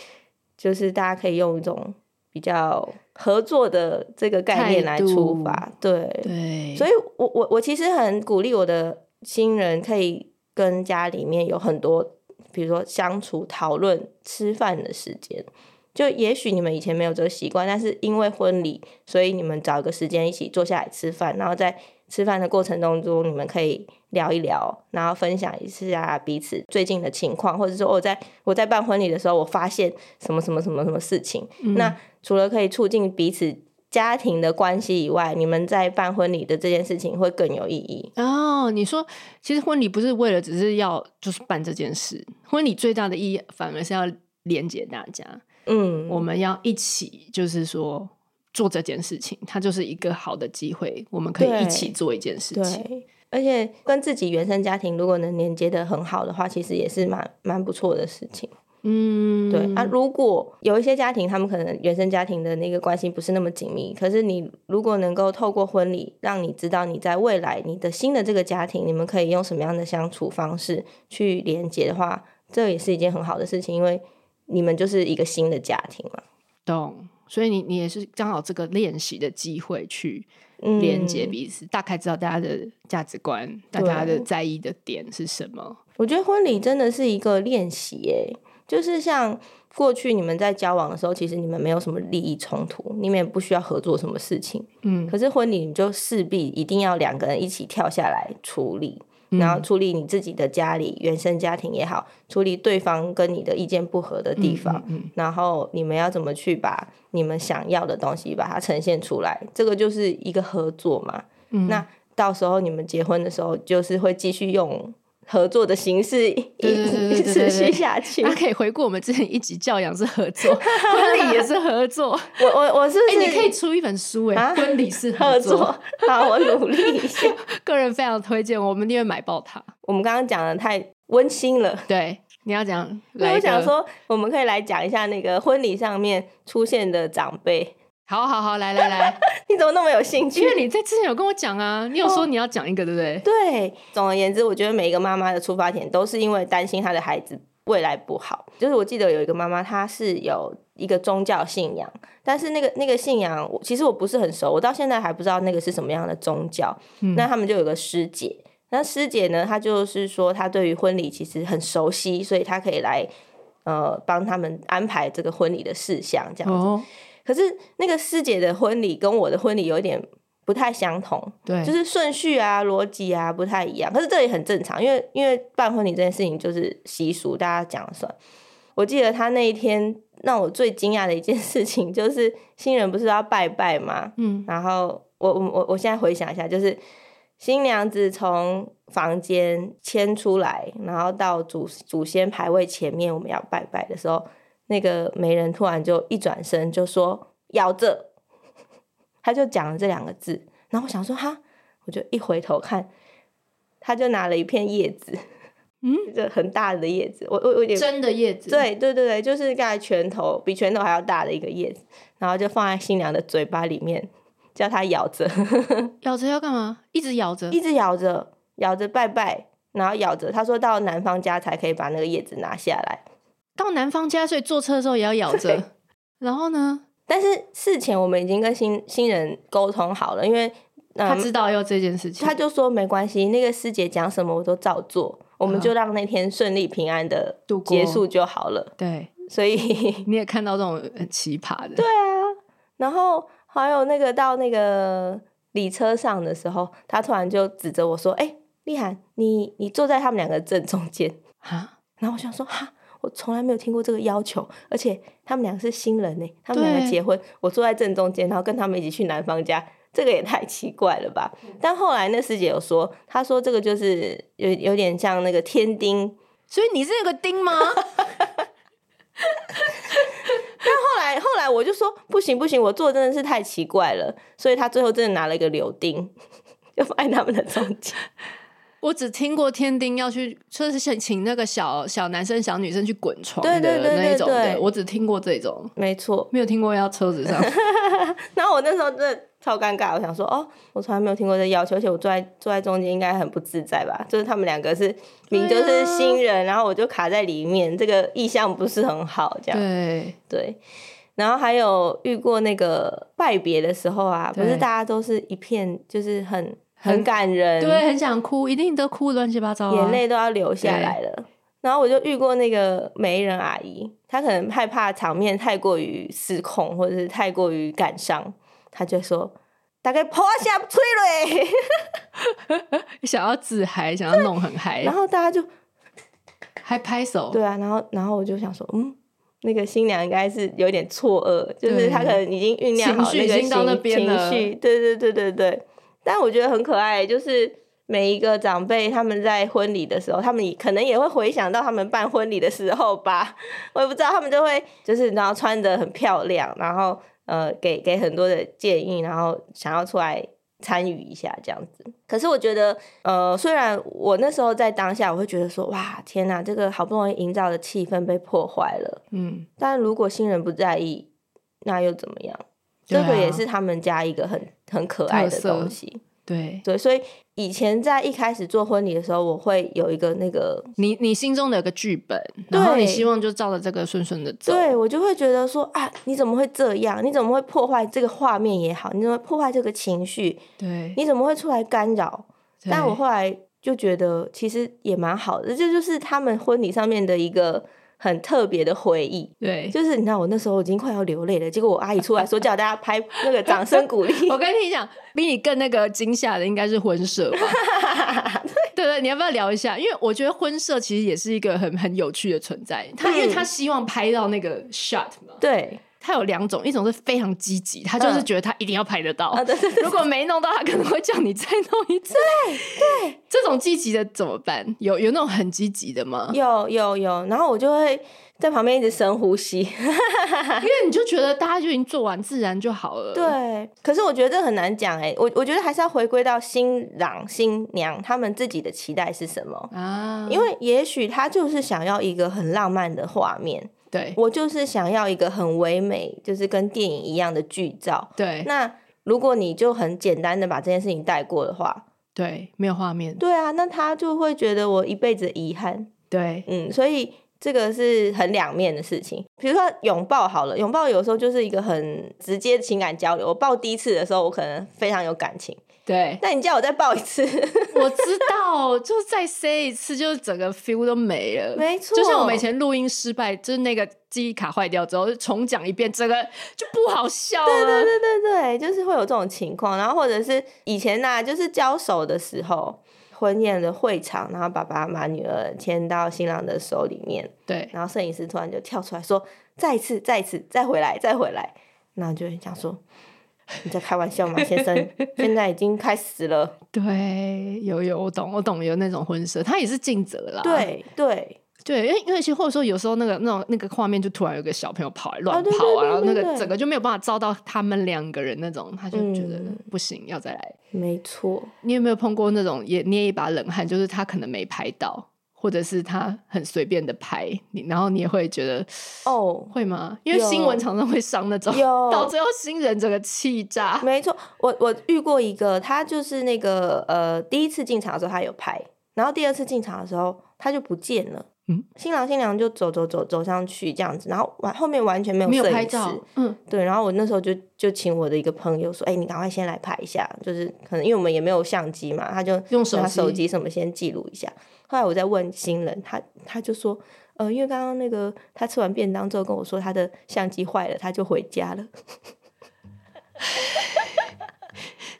就是大家可以用一种比较合作的这个概念来出发，对。对，所以我我我其实很鼓励我的。新人可以跟家里面有很多，比如说相处、讨论、吃饭的时间。就也许你们以前没有这个习惯，但是因为婚礼，所以你们找一个时间一起坐下来吃饭，然后在吃饭的过程当中，你们可以聊一聊，然后分享一下彼此最近的情况，或者说我在我在办婚礼的时候，我发现什么什么什么什么事情。嗯、那除了可以促进彼此。家庭的关系以外，你们在办婚礼的这件事情会更有意义哦。你说，其实婚礼不是为了只是要就是办这件事，婚礼最大的意义反而是要连接大家。嗯，我们要一起就是说做这件事情，它就是一个好的机会，我们可以一起做一件事情。而且跟自己原生家庭如果能连接的很好的话，其实也是蛮蛮不错的事情。嗯，对啊，如果有一些家庭，他们可能原生家庭的那个关系不是那么紧密，可是你如果能够透过婚礼，让你知道你在未来你的新的这个家庭，你们可以用什么样的相处方式去连接的话，这也是一件很好的事情，因为你们就是一个新的家庭了。懂，所以你你也是刚好这个练习的机会去连接彼此，嗯、大概知道大家的价值观，大家的在意的点是什么。我觉得婚礼真的是一个练习，耶。就是像过去你们在交往的时候，其实你们没有什么利益冲突，你们也不需要合作什么事情。嗯，可是婚礼你就势必一定要两个人一起跳下来处理，嗯、然后处理你自己的家里原生家庭也好，处理对方跟你的意见不合的地方，嗯嗯嗯、然后你们要怎么去把你们想要的东西把它呈现出来，这个就是一个合作嘛。嗯、那到时候你们结婚的时候，就是会继续用。合作的形式一直持续下去，他可以回顾我们之前一集教养是合作，婚礼也是合作。我我我是，哎、欸，你可以出一本书哎，啊、婚礼是合作。好，我努力一下。个人非常推荐，我们一定会买爆它。我们刚刚讲的太温馨了，对，你要讲，我想说，我们可以来讲一下那个婚礼上面出现的长辈。好好好，来来来，你怎么那么有兴趣？因为你在之前有跟我讲啊，你有说你要讲一个，对不对？对，总而言之，我觉得每一个妈妈的出发点都是因为担心她的孩子未来不好。就是我记得有一个妈妈，她是有一个宗教信仰，但是那个那个信仰，其实我不是很熟，我到现在还不知道那个是什么样的宗教。嗯、那他们就有个师姐，那师姐呢，她就是说她对于婚礼其实很熟悉，所以她可以来呃帮他们安排这个婚礼的事项，这样子。哦可是那个师姐的婚礼跟我的婚礼有一点不太相同，对，就是顺序啊、逻辑啊不太一样。可是这也很正常，因为因为办婚礼这件事情就是习俗，大家讲了算。我记得他那一天让我最惊讶的一件事情，就是新人不是要拜拜嘛，嗯，然后我我我我现在回想一下，就是新娘子从房间牵出来，然后到祖祖先牌位前面，我们要拜拜的时候。那个媒人突然就一转身就说“咬着”，他就讲了这两个字。然后我想说哈，我就一回头看，他就拿了一片叶子，嗯，一个很大的叶子。我我有点真的叶子，对对对对，就是大概拳头比拳头还要大的一个叶子，然后就放在新娘的嘴巴里面，叫她咬着。咬着要干嘛？一直咬着，一直咬着，咬着拜拜，然后咬着。他说到男方家才可以把那个叶子拿下来。到男方家，所以坐车的时候也要咬着。然后呢？但是事前我们已经跟新新人沟通好了，因为、嗯、他知道要这件事情，他就说没关系，那个师姐讲什么我都照做，我们就让那天顺利平安的度过结束就好了。对，所以 你也看到这种很奇葩的。对啊，然后还有那个到那个礼车上的时候，他突然就指着我说：“哎、欸，丽涵，你你坐在他们两个正中间啊？”然后我想说：“哈。”我从来没有听过这个要求，而且他们两个是新人呢，他们两个结婚，我坐在正中间，然后跟他们一起去男方家，这个也太奇怪了吧？但后来那师姐有说，她说这个就是有有点像那个天丁，所以你是那个丁吗？但后来后来我就说不行不行，我做真的是太奇怪了，所以他最后真的拿了一个柳钉，就放在他们的中间。我只听过天丁要去，就是想请那个小小男生、小女生去滚床的那一种，对我只听过这种，没错，没有听过要车子上。然后我那时候真的超尴尬，我想说，哦，我从来没有听过这要求，而且我坐在坐在中间应该很不自在吧？就是他们两个是明就是新人，啊，然后我就卡在里面，这个意向不是很好，这样对对。然后还有遇过那个拜别的时候啊，不是大家都是一片就是很。很感人，对，很想哭，一定都哭乱七八糟，眼泪都要流下来了。然后我就遇过那个媒人阿姨，她可能害怕场面太过于失控，或者是太过于感伤，她就说：“大概破下催泪，想要自嗨，想要弄很嗨。”然后大家就还拍手，对啊。然后，然后我就想说，嗯，那个新娘应该是有点错愕，就是她可能已经酝酿好那个情情绪，对对对对对。但我觉得很可爱，就是每一个长辈他们在婚礼的时候，他们可能也会回想到他们办婚礼的时候吧。我也不知道，他们就会就是然后穿的很漂亮，然后呃给给很多的建议，然后想要出来参与一下这样子。可是我觉得，呃，虽然我那时候在当下，我会觉得说，哇，天哪，这个好不容易营造的气氛被破坏了。嗯，但如果新人不在意，那又怎么样？这个也是他们家一个很很可爱的东西，对对，所以以前在一开始做婚礼的时候，我会有一个那个你你心中的有个剧本，然后你希望就照着这个顺顺的走，对，我就会觉得说啊，你怎么会这样？你怎么会破坏这个画面也好？你怎么会破坏这个情绪？对，你怎么会出来干扰？但我后来就觉得其实也蛮好的，这就是他们婚礼上面的一个。很特别的回忆，对，就是你知道，我那时候已经快要流泪了，结果我阿姨出来说叫大家拍那个掌声鼓励。我跟你讲，比你更那个惊吓的应该是婚摄吧？对，对对，你要不要聊一下？因为我觉得婚摄其实也是一个很很有趣的存在，他因为他希望拍到那个 shot 嘛，对。他有两种，一种是非常积极，他就是觉得他一定要拍得到。嗯、如果没弄到，他可能会叫你再弄一次。对对，这种积极的怎么办？有有那种很积极的吗？有有有，然后我就会在旁边一直深呼吸，因为你就觉得大家就已经做完，自然就好了。对，可是我觉得这很难讲哎，我我觉得还是要回归到新郎新娘他们自己的期待是什么啊？因为也许他就是想要一个很浪漫的画面。对，我就是想要一个很唯美，就是跟电影一样的剧照。对，那如果你就很简单的把这件事情带过的话，对，没有画面。对啊，那他就会觉得我一辈子遗憾。对，嗯，所以。这个是很两面的事情，比如说拥抱好了，拥抱有时候就是一个很直接的情感交流。我抱第一次的时候，我可能非常有感情，对。那你叫我再抱一次，我知道，就再 say 一次，就是整个 feel 都没了。没错，就像我们以前录音失败，就是那个记忆卡坏掉之后，重讲一遍，整个就不好笑了。对对对对对，就是会有这种情况。然后或者是以前呐、啊，就是交手的时候。婚宴的会场，然后爸爸把女儿牵到新郎的手里面，对，然后摄影师突然就跳出来说：“再一次，再一次，再回来，再回来。”然后就会讲说：“你在开玩笑吗，先生？现在已经开始了。”对，有有我懂，我懂有那种婚摄，他也是尽责啦。对对。对，因为因为其实或者说有时候那个那种那个画面就突然有个小朋友跑来乱跑啊，然后那个整个就没有办法照到他们两个人那种，他就觉得不行，嗯、要再来。没错，你有没有碰过那种也捏一把冷汗？就是他可能没拍到，或者是他很随便的拍你，然后你也会觉得哦，会吗？因为新闻常常会伤那种，到最后新人整个气炸。没错，我我遇过一个，他就是那个呃，第一次进场的时候他有拍，然后第二次进场的时候他就不见了。嗯，新郎新娘就走走走走上去这样子，然后完后面完全没有摄影师，拍照。嗯，对。然后我那时候就就请我的一个朋友说：“哎、欸，你赶快先来拍一下，就是可能因为我们也没有相机嘛，他就用手手机什么先记录一下。”后来我再问新人，他他就说：“呃，因为刚刚那个他吃完便当之后跟我说他的相机坏了，他就回家了。”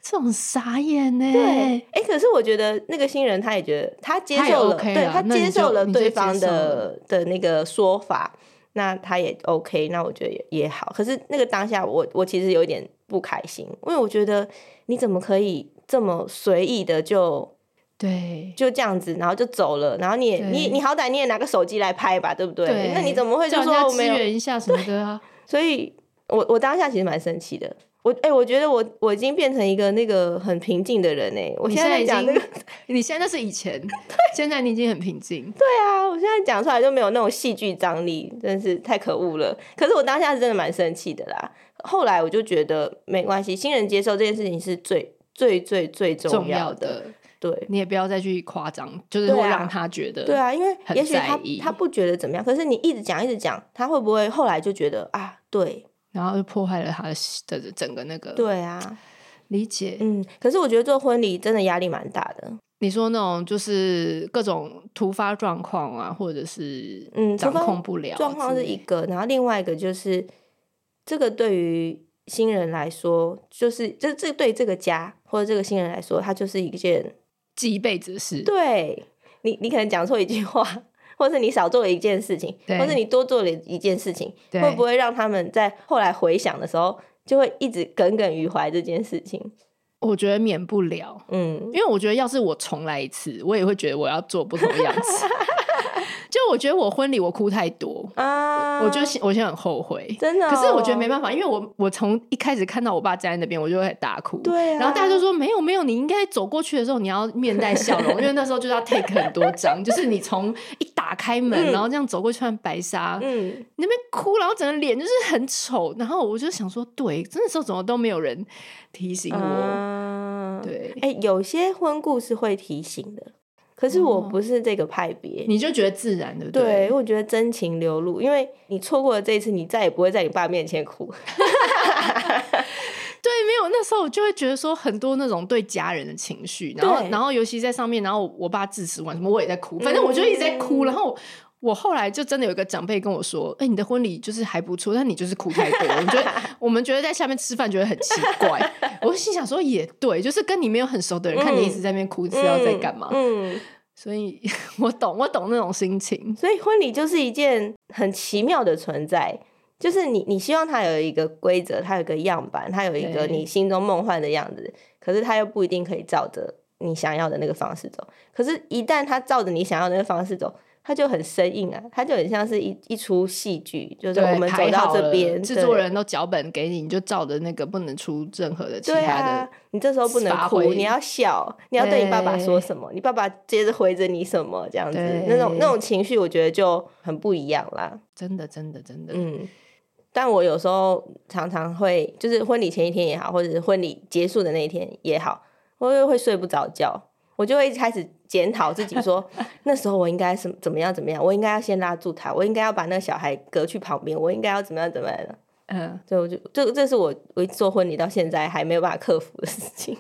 这种傻眼呢？对，哎、欸，可是我觉得那个新人他也觉得他接受了，他 OK、对他接受了对方的的那个说法，那他也 OK，那我觉得也也好。可是那个当下我，我我其实有一点不开心，因为我觉得你怎么可以这么随意的就对就这样子，然后就走了，然后你也你你好歹你也拿个手机来拍吧，对不对？对，那你怎么会就说我没有支援一下什么的啊？所以我我当下其实蛮生气的。我哎、欸，我觉得我我已经变成一个那个很平静的人哎，我现在讲那个，你现在是以前，现在你已经很平静。对啊，我现在讲出来就没有那种戏剧张力，真是太可恶了。可是我当下是真的蛮生气的啦。后来我就觉得没关系，新人接受这件事情是最最最最重要的。要的对，你也不要再去夸张，就是会让他觉得对啊，因为也许他他不觉得怎么样，可是你一直讲一直讲，他会不会后来就觉得啊，对。然后就破坏了他的整个那个对啊，理解嗯，可是我觉得做婚礼真的压力蛮大的。你说那种就是各种突发状况啊，或者是嗯掌控不了状况是一个，然后另外一个就是这个对于新人来说，就是这这对这个家或者这个新人来说，它就是一件记一辈子的事。对你，你可能讲错一句话。或是你少做了一件事情，或是你多做了一件事情，会不会让他们在后来回想的时候，就会一直耿耿于怀这件事情？我觉得免不了，嗯，因为我觉得要是我重来一次，我也会觉得我要做不同的样子。就我觉得我婚礼我哭太多啊，我就我现在很后悔，真的、哦。可是我觉得没办法，因为我我从一开始看到我爸站在那边，我就会大哭。对、啊，然后大家就说没有没有，你应该走过去的时候你要面带笑容，因为那时候就是要 take 很多张，就是你从一打开门，嗯、然后这样走过去穿白纱，嗯，那边哭，然后整个脸就是很丑。然后我就想说，对，那时候怎么都没有人提醒我。啊、对，哎、欸，有些婚故是会提醒的。可是我不是这个派别，你就觉得自然对不对？对，我觉得真情流露，因为你错过了这一次，你再也不会在你爸面前哭。对，没有那时候我就会觉得说很多那种对家人的情绪，然后然后尤其在上面，然后我爸致辞完什么，我也在哭，反正我就一直在哭，嗯、然后。我后来就真的有一个长辈跟我说：“哎、欸，你的婚礼就是还不错，但你就是哭太多。我觉得 我们觉得在下面吃饭觉得很奇怪。我心想说也对，就是跟你没有很熟的人，嗯、看你一直在那边哭，是要在干嘛？嗯，所以 我懂，我懂那种心情。所以婚礼就是一件很奇妙的存在，就是你你希望它有一个规则，它有一个样板，它有一个你心中梦幻的样子，可是它又不一定可以照着你想要的那个方式走。可是，一旦它照着你想要的那个方式走。它就很生硬啊，它就很像是一一出戏剧，就是我们走到这边，制作人都脚本给你，你就照着那个，不能出任何的其他的。啊、你这时候不能哭，你要笑，你要对你爸爸说什么，你爸爸接着回着你什么，这样子，那种那种情绪，我觉得就很不一样啦。真的，真的，真的，嗯。但我有时候常常会，就是婚礼前一天也好，或者是婚礼结束的那一天也好，我又会睡不着觉，我就会开始检讨自己说，说 那时候我应该是怎么样怎么样，我应该要先拉住他，我应该要把那个小孩隔去旁边，我应该要怎么样怎么样的。嗯，所以我就这这是我我做婚礼到现在还没有办法克服的事情。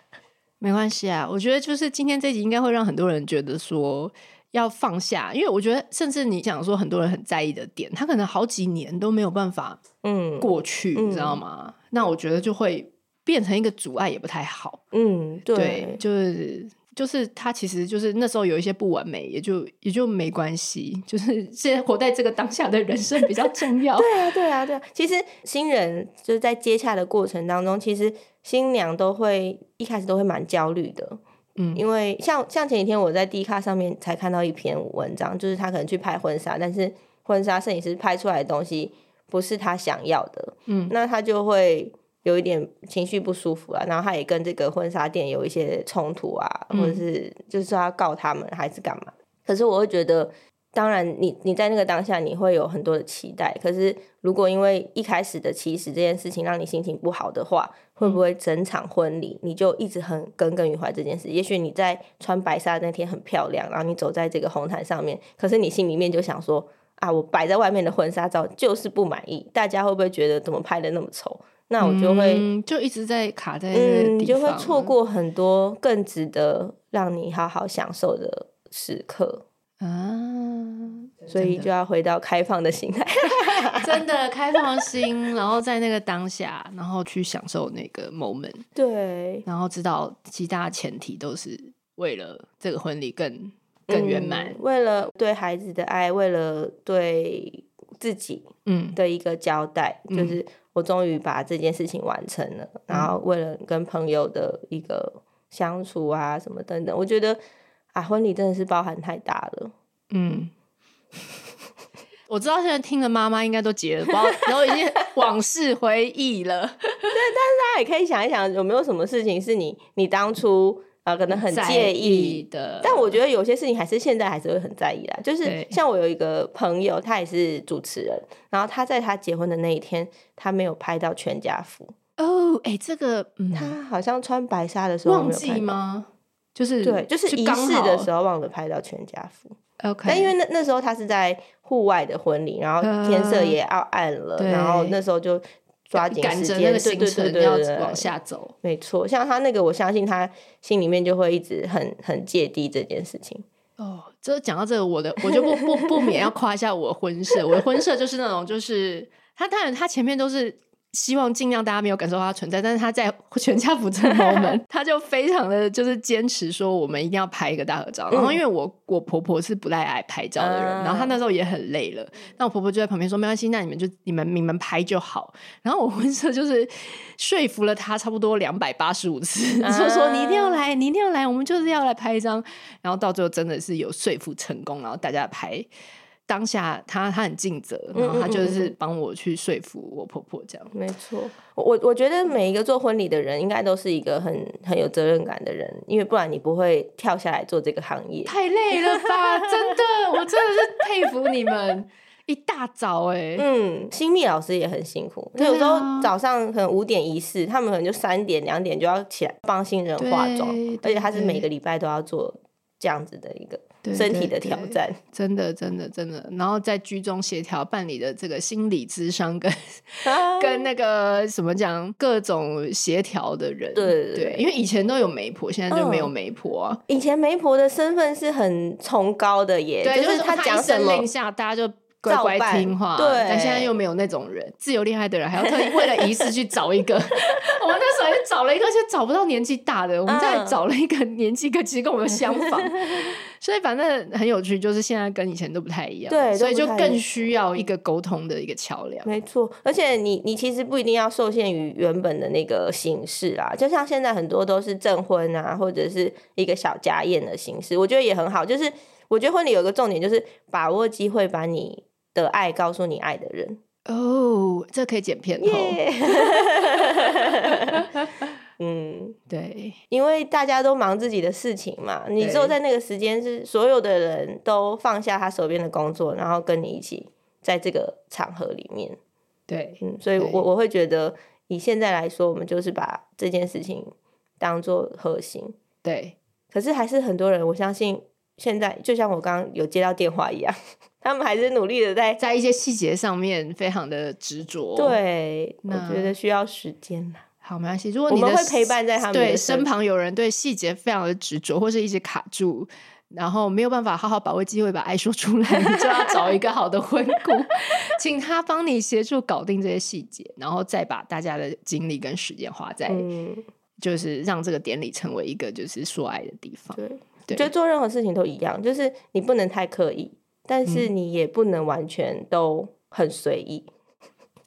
没关系啊，我觉得就是今天这集应该会让很多人觉得说。要放下，因为我觉得，甚至你讲说很多人很在意的点，他可能好几年都没有办法嗯过去，嗯、你知道吗？嗯、那我觉得就会变成一个阻碍，也不太好。嗯，对，对就是就是他其实就是那时候有一些不完美，也就也就没关系。就是 现在活在这个当下的人生比较重要。对啊，对啊，对啊。其实新人就是在接洽的过程当中，其实新娘都会一开始都会蛮焦虑的。嗯，因为像像前几天我在 D 卡上面才看到一篇文章，就是他可能去拍婚纱，但是婚纱摄影师拍出来的东西不是他想要的，嗯，那他就会有一点情绪不舒服啊，然后他也跟这个婚纱店有一些冲突啊，嗯、或者是就是说要告他们还是干嘛？可是我会觉得。当然你，你你在那个当下，你会有很多的期待。可是，如果因为一开始的起始这件事情让你心情不好的话，会不会整场婚礼你就一直很耿耿于怀这件事？也许你在穿白纱那天很漂亮，然后你走在这个红毯上面，可是你心里面就想说啊，我摆在外面的婚纱照就是不满意，大家会不会觉得怎么拍的那么丑？那我就会、嗯、就一直在卡在嗯，你就会错过很多更值得让你好好享受的时刻。啊，所以就要回到开放的心态，真的开放的心，然后在那个当下，然后去享受那个 moment，对，然后知道其他前提都是为了这个婚礼更更圆满，嗯，为了对孩子的爱，为了对自己嗯。的一个交代，嗯，就是我终于把这件事情完成了，嗯，然后为了跟朋友的一个相处啊什么等等，我觉得。啊，婚礼真的是包含太大了。嗯，我知道现在听的妈妈应该都结了包，然后已经往事回忆了。对，但是大家也可以想一想，有没有什么事情是你你当初可能很介意的？但我觉得有些事情还是现在还是会很在意啦。就是像我有一个朋友，他也是主持人，然后他在他结婚的那一天，他没有拍到全家福。哦，哎，这个、嗯、他好像穿白纱的时候忘记吗？就是对，就是仪式的时候忘了拍到全家福。OK，但因为那那时候他是在户外的婚礼，然后天色也要暗了，呃、然后那时候就抓紧时间，赶着那个行程要往下走。没错，像他那个，我相信他心里面就会一直很很芥蒂这件事情。哦，这讲到这个，我的我就不不不免要夸一下我的婚社，我的婚社就是那种，就是他当然他前面都是。希望尽量大家没有感受到他存在，但是他在全家福这 moment，他就非常的就是坚持说，我们一定要拍一个大合照。嗯、然后因为我我婆婆是不太爱拍照的人，嗯、然后她那时候也很累了，那我婆婆就在旁边说没关系，那你们就你们你们拍就好。然后我婚摄就是说服了她差不多两百八十五次，嗯、说说你一定要来，你一定要来，我们就是要来拍一张。然后到最后真的是有说服成功，然后大家拍。当下他他很尽责，然后他就是帮我去说服我婆婆这样。嗯嗯嗯，没错，我我觉得每一个做婚礼的人应该都是一个很很有责任感的人，因为不然你不会跳下来做这个行业。太累了吧？真的，我真的是佩服你们。一大早哎、欸，嗯，新密老师也很辛苦，他、啊、有时候早上可能五点仪式，他们可能就三点两点就要起来帮新人化妆，而且他是每个礼拜都要做这样子的一个。身体的挑战，真的，真的，真的。然后在居中协调办理的这个心理咨商跟，跟、啊、跟那个什么讲各种协调的人，对对，对，因为以前都有媒婆，现在就没有媒婆啊。以前媒婆的身份是很崇高的耶，对，就是他讲什么令下，大家就。乖乖听话，对。但现在又没有那种人，自由恋爱的人还要特意为了仪式去找一个。我们那时候也找了一个，却找不到年纪大的。我们再找了一个年纪跟其实跟我们相仿，所以反正很有趣，就是现在跟以前都不太一样。对，所以就更需要一个沟通的一个桥梁。没错，而且你你其实不一定要受限于原本的那个形式啊，就像现在很多都是证婚啊，或者是一个小家宴的形式，我觉得也很好，就是。我觉得婚礼有个重点就是把握机会，把你的爱告诉你爱的人。哦，这可以剪片头。嗯，对，因为大家都忙自己的事情嘛，你只有在那个时间是所有的人都放下他手边的工作，然后跟你一起在这个场合里面。对，嗯，所以我我会觉得，以现在来说，我们就是把这件事情当做核心。对，可是还是很多人，我相信现在就像我刚刚有接到电话一样，他们还是努力的在在一些细节上面非常的执着。对，我觉得需要时间。好，没关系。如果你们会陪伴在他们对身旁有人对细节非常的执着，或是一直卡住，然后没有办法好好把握机会把爱说出来，你就要找一个好的婚顾，请他帮你协助搞定这些细节，然后再把大家的精力跟时间花在，嗯、就是让这个典礼成为一个就是说爱的地方。对，对，就做任何事情都一样，就是你不能太刻意，但是你也不能完全都很随意。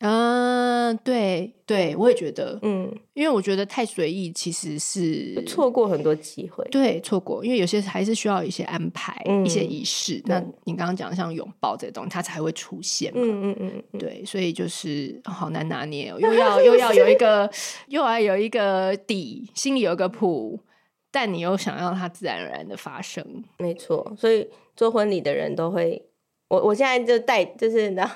嗯，对对，我也觉得，嗯，因为我觉得太随意其实是错过很多机会，对，错过，因为有些还是需要一些安排，嗯、一些仪式。那你刚刚讲的像拥抱这些东西，它才会出现嘛，嗯嗯嗯，对，所以就是好难拿捏，哦又 要又要有一个，又要有一个底，心里有一个谱，但你又想要它自然而然的发生，没错。所以做婚礼的人都会，我我现在就代，就是呢。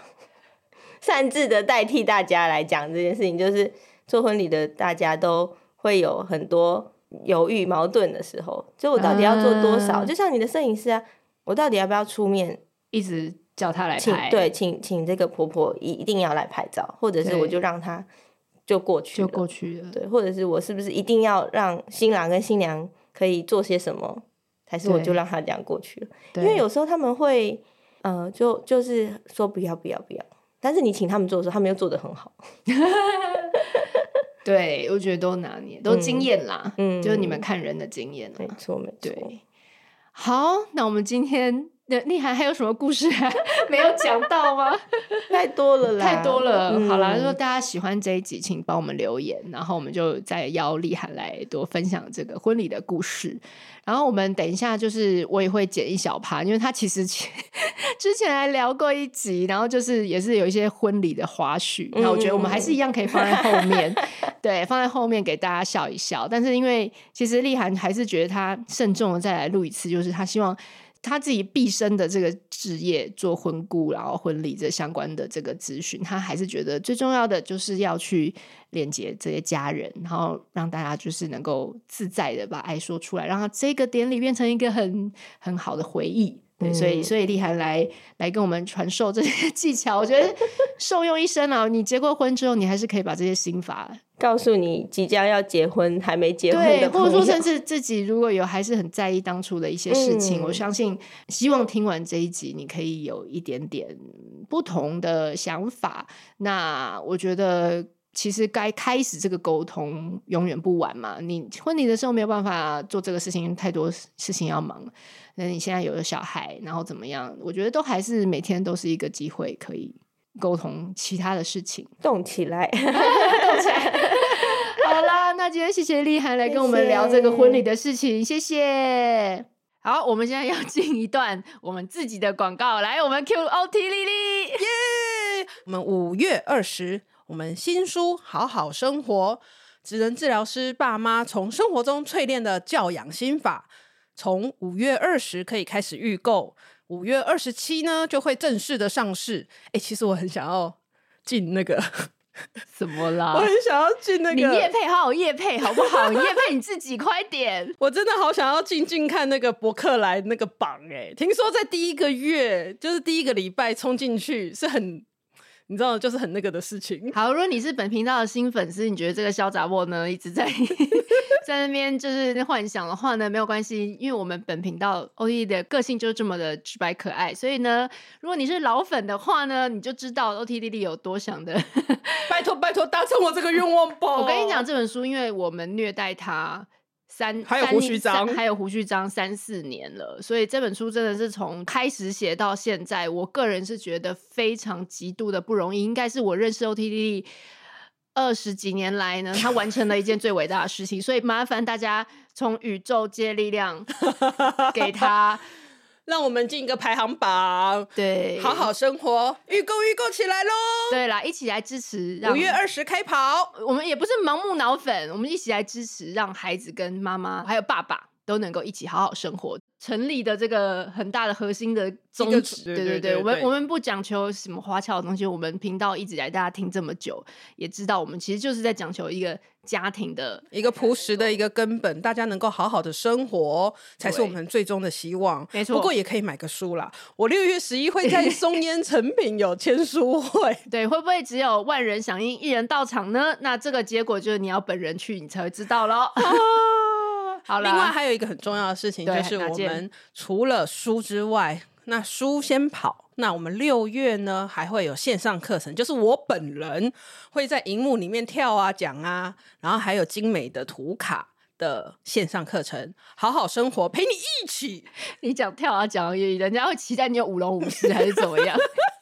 擅自的代替大家来讲这件事情，就是做婚礼的大家都会有很多犹豫、矛盾的时候。就我到底要做多少？嗯、就像你的摄影师啊，我到底要不要出面，一直叫他来拍？对，请请这个婆婆一一定要来拍照，或者是我就让他就过去就过去了。对，或者是我是不是一定要让新郎跟新娘可以做些什么？还是我就让他这样过去了？因为有时候他们会，呃，就就是说不要不要不要。但是你请他们做的时候，他们又做的很好。对，我觉得都拿捏，都经验啦。嗯，就是你们看人的经验。没错，没错。对，好，那我们今天的立涵还有什么故事还 没有讲到吗？太多了啦，太多了。嗯、好啦，如果大家喜欢这一集，请帮我们留言，然后我们就再邀立涵来多分享这个婚礼的故事。然后我们等一下，就是我也会剪一小趴，因为他其实之前还聊过一集，然后就是也是有一些婚礼的花絮。那我觉得我们还是一样可以放在后面，对，放在后面给大家笑一笑。但是因为其实立涵还是觉得他慎重的再来录一次，就是他希望。他自己毕生的这个职业做婚顾，然后婚礼这相关的这个咨询，他还是觉得最重要的就是要去连接这些家人，然后让大家就是能够自在的把爱说出来，让他这个典礼变成一个很很好的回忆。对，所以所以立涵来来跟我们传授这些技巧，我觉得 受用一生啊！你结过婚之后，你还是可以把这些心法告诉你即将要结婚还没结婚的朋友，或者说甚至自己如果有还是很在意当初的一些事情，嗯、我相信希望听完这一集，你可以有一点点不同的想法。那我觉得。其实该开始这个沟通永远不晚嘛。你婚礼的时候没有办法做这个事情，太多事情要忙。那你现在有了小孩，然后怎么样？我觉得都还是每天都是一个机会，可以沟通其他的事情，动起来。那今天谢谢丽涵来跟我们聊这个婚礼的事情，谢谢。谢谢。好，我们现在要进一段我们自己的广告，来，我们 Q O T 丽丽，耶！我们五月二十。我们新书《好好生活》，职能治疗师爸妈从生活中淬炼的教养心法，从五月二十可以开始预购，五月二十七呢就会正式的上市。哎，其实我很想要进那个什么啦？我很想要进那个，你叶配好好叶配好不好？你业配你自己快点！我真的好想要静静看那个博客来那个榜哎，听说在第一个月，就是第一个礼拜冲进去是很。你知道，就是很那个的事情。好，如果你是本频道的新粉丝，你觉得这个肖杂货呢一直在在那边就是幻想的话呢，没有关系，因为我们本频道 OTT 的个性就是这么的直白可爱，所以呢，如果你是老粉的话呢，你就知道丽有多想的。拜托拜托，达成我这个愿望吧！我跟你讲，这本书因为我们虐待他。三还有胡须章，还有胡须章三四年了，所以这本书真的是从开始写到现在，我个人是觉得非常极度的不容易，应该是我认识 OTT 二十几年来呢，他完成了一件最伟大的事情，所以麻烦大家从宇宙借力量 给他。让我们进一个排行榜，对，好好生活，预购预购起来喽！对啦，一起来支持，五月二十开跑，我们也不是盲目脑粉，我们一起来支持，让孩子跟妈妈还有爸爸都能够一起好好生活。成立的这个很大的核心的宗旨，对对对，对对对，我们我们不讲求什么花俏的东西，我们频道一直来大家听这么久，也知道我们其实就是在讲求一个家庭的一个朴实的一个根本，大家能够好好的生活，才是我们最终的希望。没错，不过也可以买个书啦。我六月十一会在松烟成品有签书会，对，会不会只有万人响应，一人到场呢？那这个结果就是你要本人去，你才会知道喽。好，另外还有一个很重要的事情，就是我们除了书之外，那书先跑。那我们六月呢，还会有线上课程，就是我本人会在荧幕里面跳啊讲啊，然后还有精美的图卡的线上课程，好好生活陪你一起。你讲跳啊讲，人家会期待你有舞龙舞狮还是怎么样？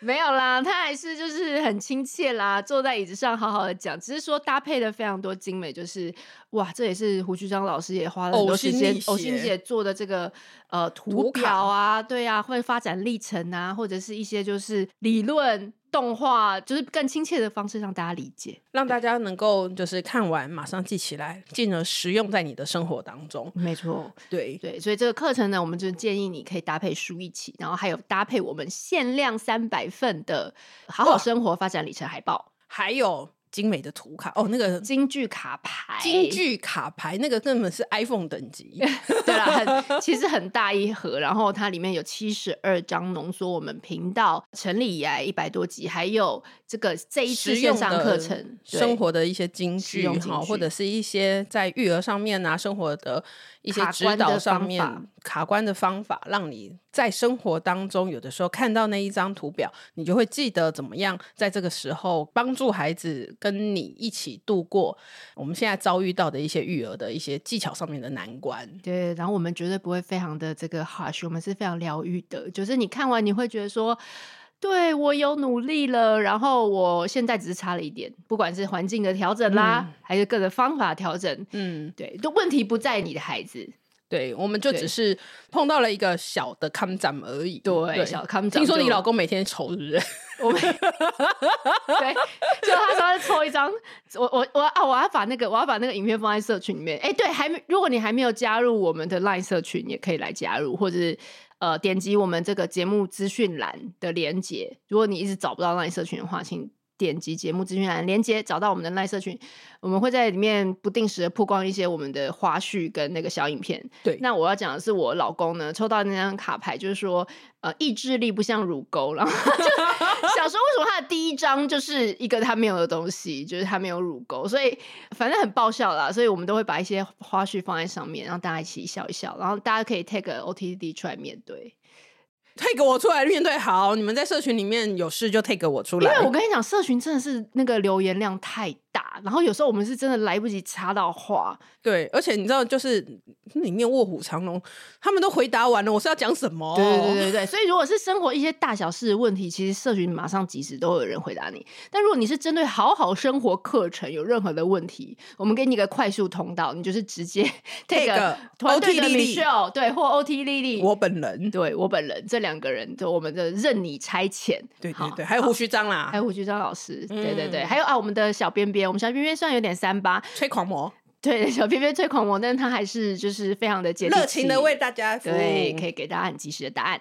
没有啦，他还是就是很亲切啦，坐在椅子上好好的讲，只是说搭配的非常多精美，就是哇，这也是胡旭章老师也花了很多时间，呕心沥血做的这个呃图表啊，对啊，或者发展历程啊，或者是一些就是理论。动画就是更亲切的方式，让大家理解，让大家能够就是看完马上记起来，进而实用在你的生活当中。没错，对对，所以这个课程呢，我们就建议你可以搭配书一起，然后还有搭配我们限量三百份的好好生活发展里程海报，还有。精美的图卡哦，那个京剧卡牌，京剧卡牌那个根本是 iPhone 等级，对啦，很其实很大一盒，然后它里面有七十二张浓缩我们频道成立以来一百多集，还有这个这一次线上课程生活的一些金句哈，或者是一些在育儿上面啊生活的一些指导上面卡关的方法，让你在生活当中有的时候看到那一张图表，你就会记得怎么样在这个时候帮助孩子。跟你一起度过我们现在遭遇到的一些育儿的一些技巧上面的难关，对，然后我们绝对不会非常的这个 harsh，我们是非常疗愈的，就是你看完你会觉得说，对，我有努力了，然后我现在只是差了一点，不管是环境的调整啦，嗯、还是各个方法调整，嗯，对，都问题不在你的孩子。对，我们就只是碰到了一个小的康展而已。对，对小康展。听说你老公每天抽，是不是？我没 对，就他说他抽一张，我我我啊，我要把那个我要把那个影片放在社群里面。哎，对，还没，如果你还没有加入我们的 LINE 社群，也可以来加入，或者是呃点击我们这个节目资讯栏的连接。如果你一直找不到 LINE 社群的话，请。点击节目资讯栏连接，找到我们的赖社群，我们会在里面不定时的曝光一些我们的花絮跟那个小影片。对，那我要讲的是我老公呢，抽到那张卡牌，就是说，呃，意志力不像乳沟，然后就 想说，为什么他的第一张就是一个他没有的东西，就是他没有乳沟，所以反正很爆笑啦，所以我们都会把一些花絮放在上面，让大家一起笑一笑，然后大家可以 take OTD 出来面对。Take 我出来面对好，你们在社群里面有事就 take 我出来。因为我跟你讲，社群真的是那个留言量太大，然后有时候我们是真的来不及插到话。对，而且你知道，就是里面卧虎藏龙，他们都回答完了，我是要讲什么？对对对对，所以如果是生活一些大小事的问题，其实社群马上及时都会有人回答你。但如果你是针对好好生活课程有任何的问题，我们给你一个快速通道，你就是直接 take 团队的 Michelle 对，或 OT 莉莉，我本人，对我本人，这两个人就我们的任你差遣。对对对，还有胡须章啦，还有胡须章老师，对对对，还有啊，我们的小边边，我们小边边虽然有点三八，吹狂魔。对，小偏偏最狂魔，但是他还是就是非常的热情的为大家服务，对，可以给大家很及时的答案。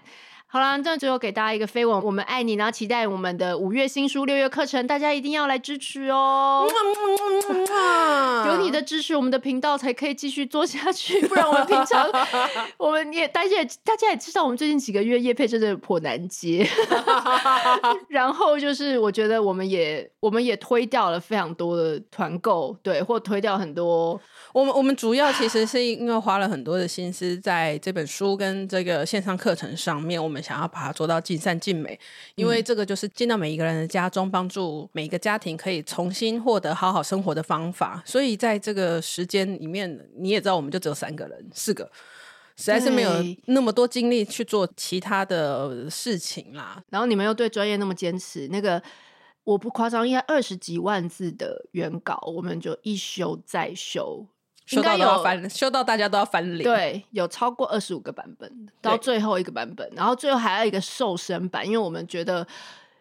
好啦，这样最后给大家一个飞吻，我们爱你，然后期待我们的五月新书、六月课程，大家一定要来支持哦！有你的支持，我们的频道才可以继续做下去，不然我们平常 我们也大家也大家也知道，我们最近几个月业配真的颇难接。然后就是我觉得我们也我们也推掉了非常多的团购，对，或推掉很多。我们我们主要其实是因为花了很多的心思在这本书跟这个线上课程上面，我们。想要把它做到尽善尽美，因为这个就是进到每一个人的家中，帮助每一个家庭可以重新获得好好生活的方法。所以在这个时间里面，你也知道，我们就只有三个人，四个，实在是没有那么多精力去做其他的事情啦。然后你们又对专业那么坚持，那个我不夸张，应该二十几万字的原稿，我们就一修再修。修到都要翻，修到大家都要翻脸。对，有超过二十五个版本，到最后一个版本，然后最后还有一个瘦身版，因为我们觉得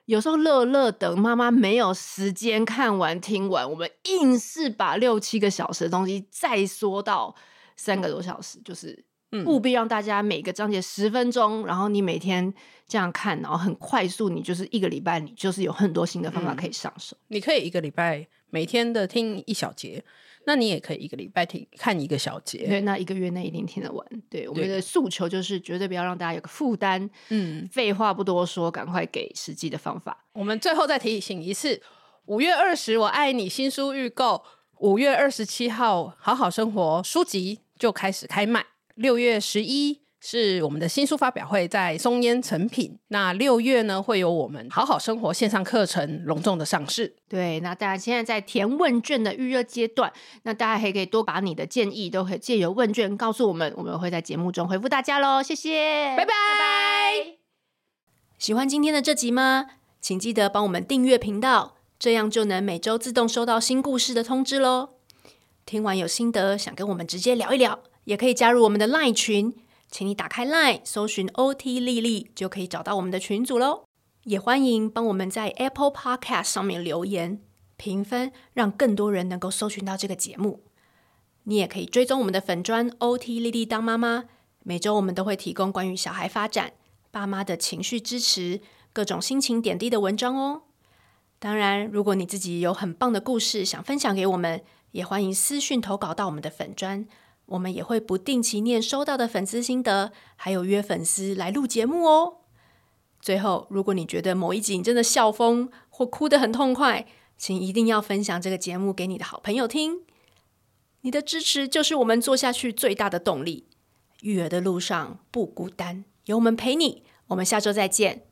有时候乐乐等妈妈没有时间看完听完，我们硬是把六七个小时的东西再缩到三个多小时，就是。务必让大家每个章节十分钟，然后你每天这样看，然后很快速，你就是一个礼拜，你就是有很多新的方法可以上手。嗯，你可以一个礼拜每天的听一小节，那你也可以一个礼拜听看一个小节，对，那一个月内一定听得完。对，我们的诉求就是绝对不要让大家有个负担。嗯，废话不多说，赶快给实际的方法。我们最后再提醒一次：五月二十，我爱你新书预购；五月二十七号，好好生活书籍就开始开卖。六月十一是我们的新书发表会，在松烟成品。那六月呢，会有我们好好生活线上课程隆重的上市。对，那大家现在在填问卷的预热阶段，那大家还可以多把你的建议都可以借由问卷告诉我们，我们会在节目中回复大家喽。谢谢，拜拜拜拜。喜欢今天的这集吗？请记得帮我们订阅频道，这样就能每周自动收到新故事的通知喽。听完有心得，想跟我们直接聊一聊。也可以加入我们的 LINE 群，请你打开 LINE 搜寻 OT 丽丽，就可以找到我们的群组喽。也欢迎帮我们在 Apple Podcast 上面留言评分，让更多人能够搜寻到这个节目。你也可以追踪我们的粉专 OT 丽丽当妈妈，每周我们都会提供关于小孩发展、爸妈的情绪支持、各种心情点滴的文章哦。当然，如果你自己有很棒的故事想分享给我们，也欢迎私讯投稿到我们的粉专。我们也会不定期念收到的粉丝心得，还有约粉丝来录节目哦。最后，如果你觉得某一集你真的笑疯或哭得很痛快，请一定要分享这个节目给你的好朋友听。你的支持就是我们做下去最大的动力。育儿的路上不孤单，有我们陪你。我们下周再见。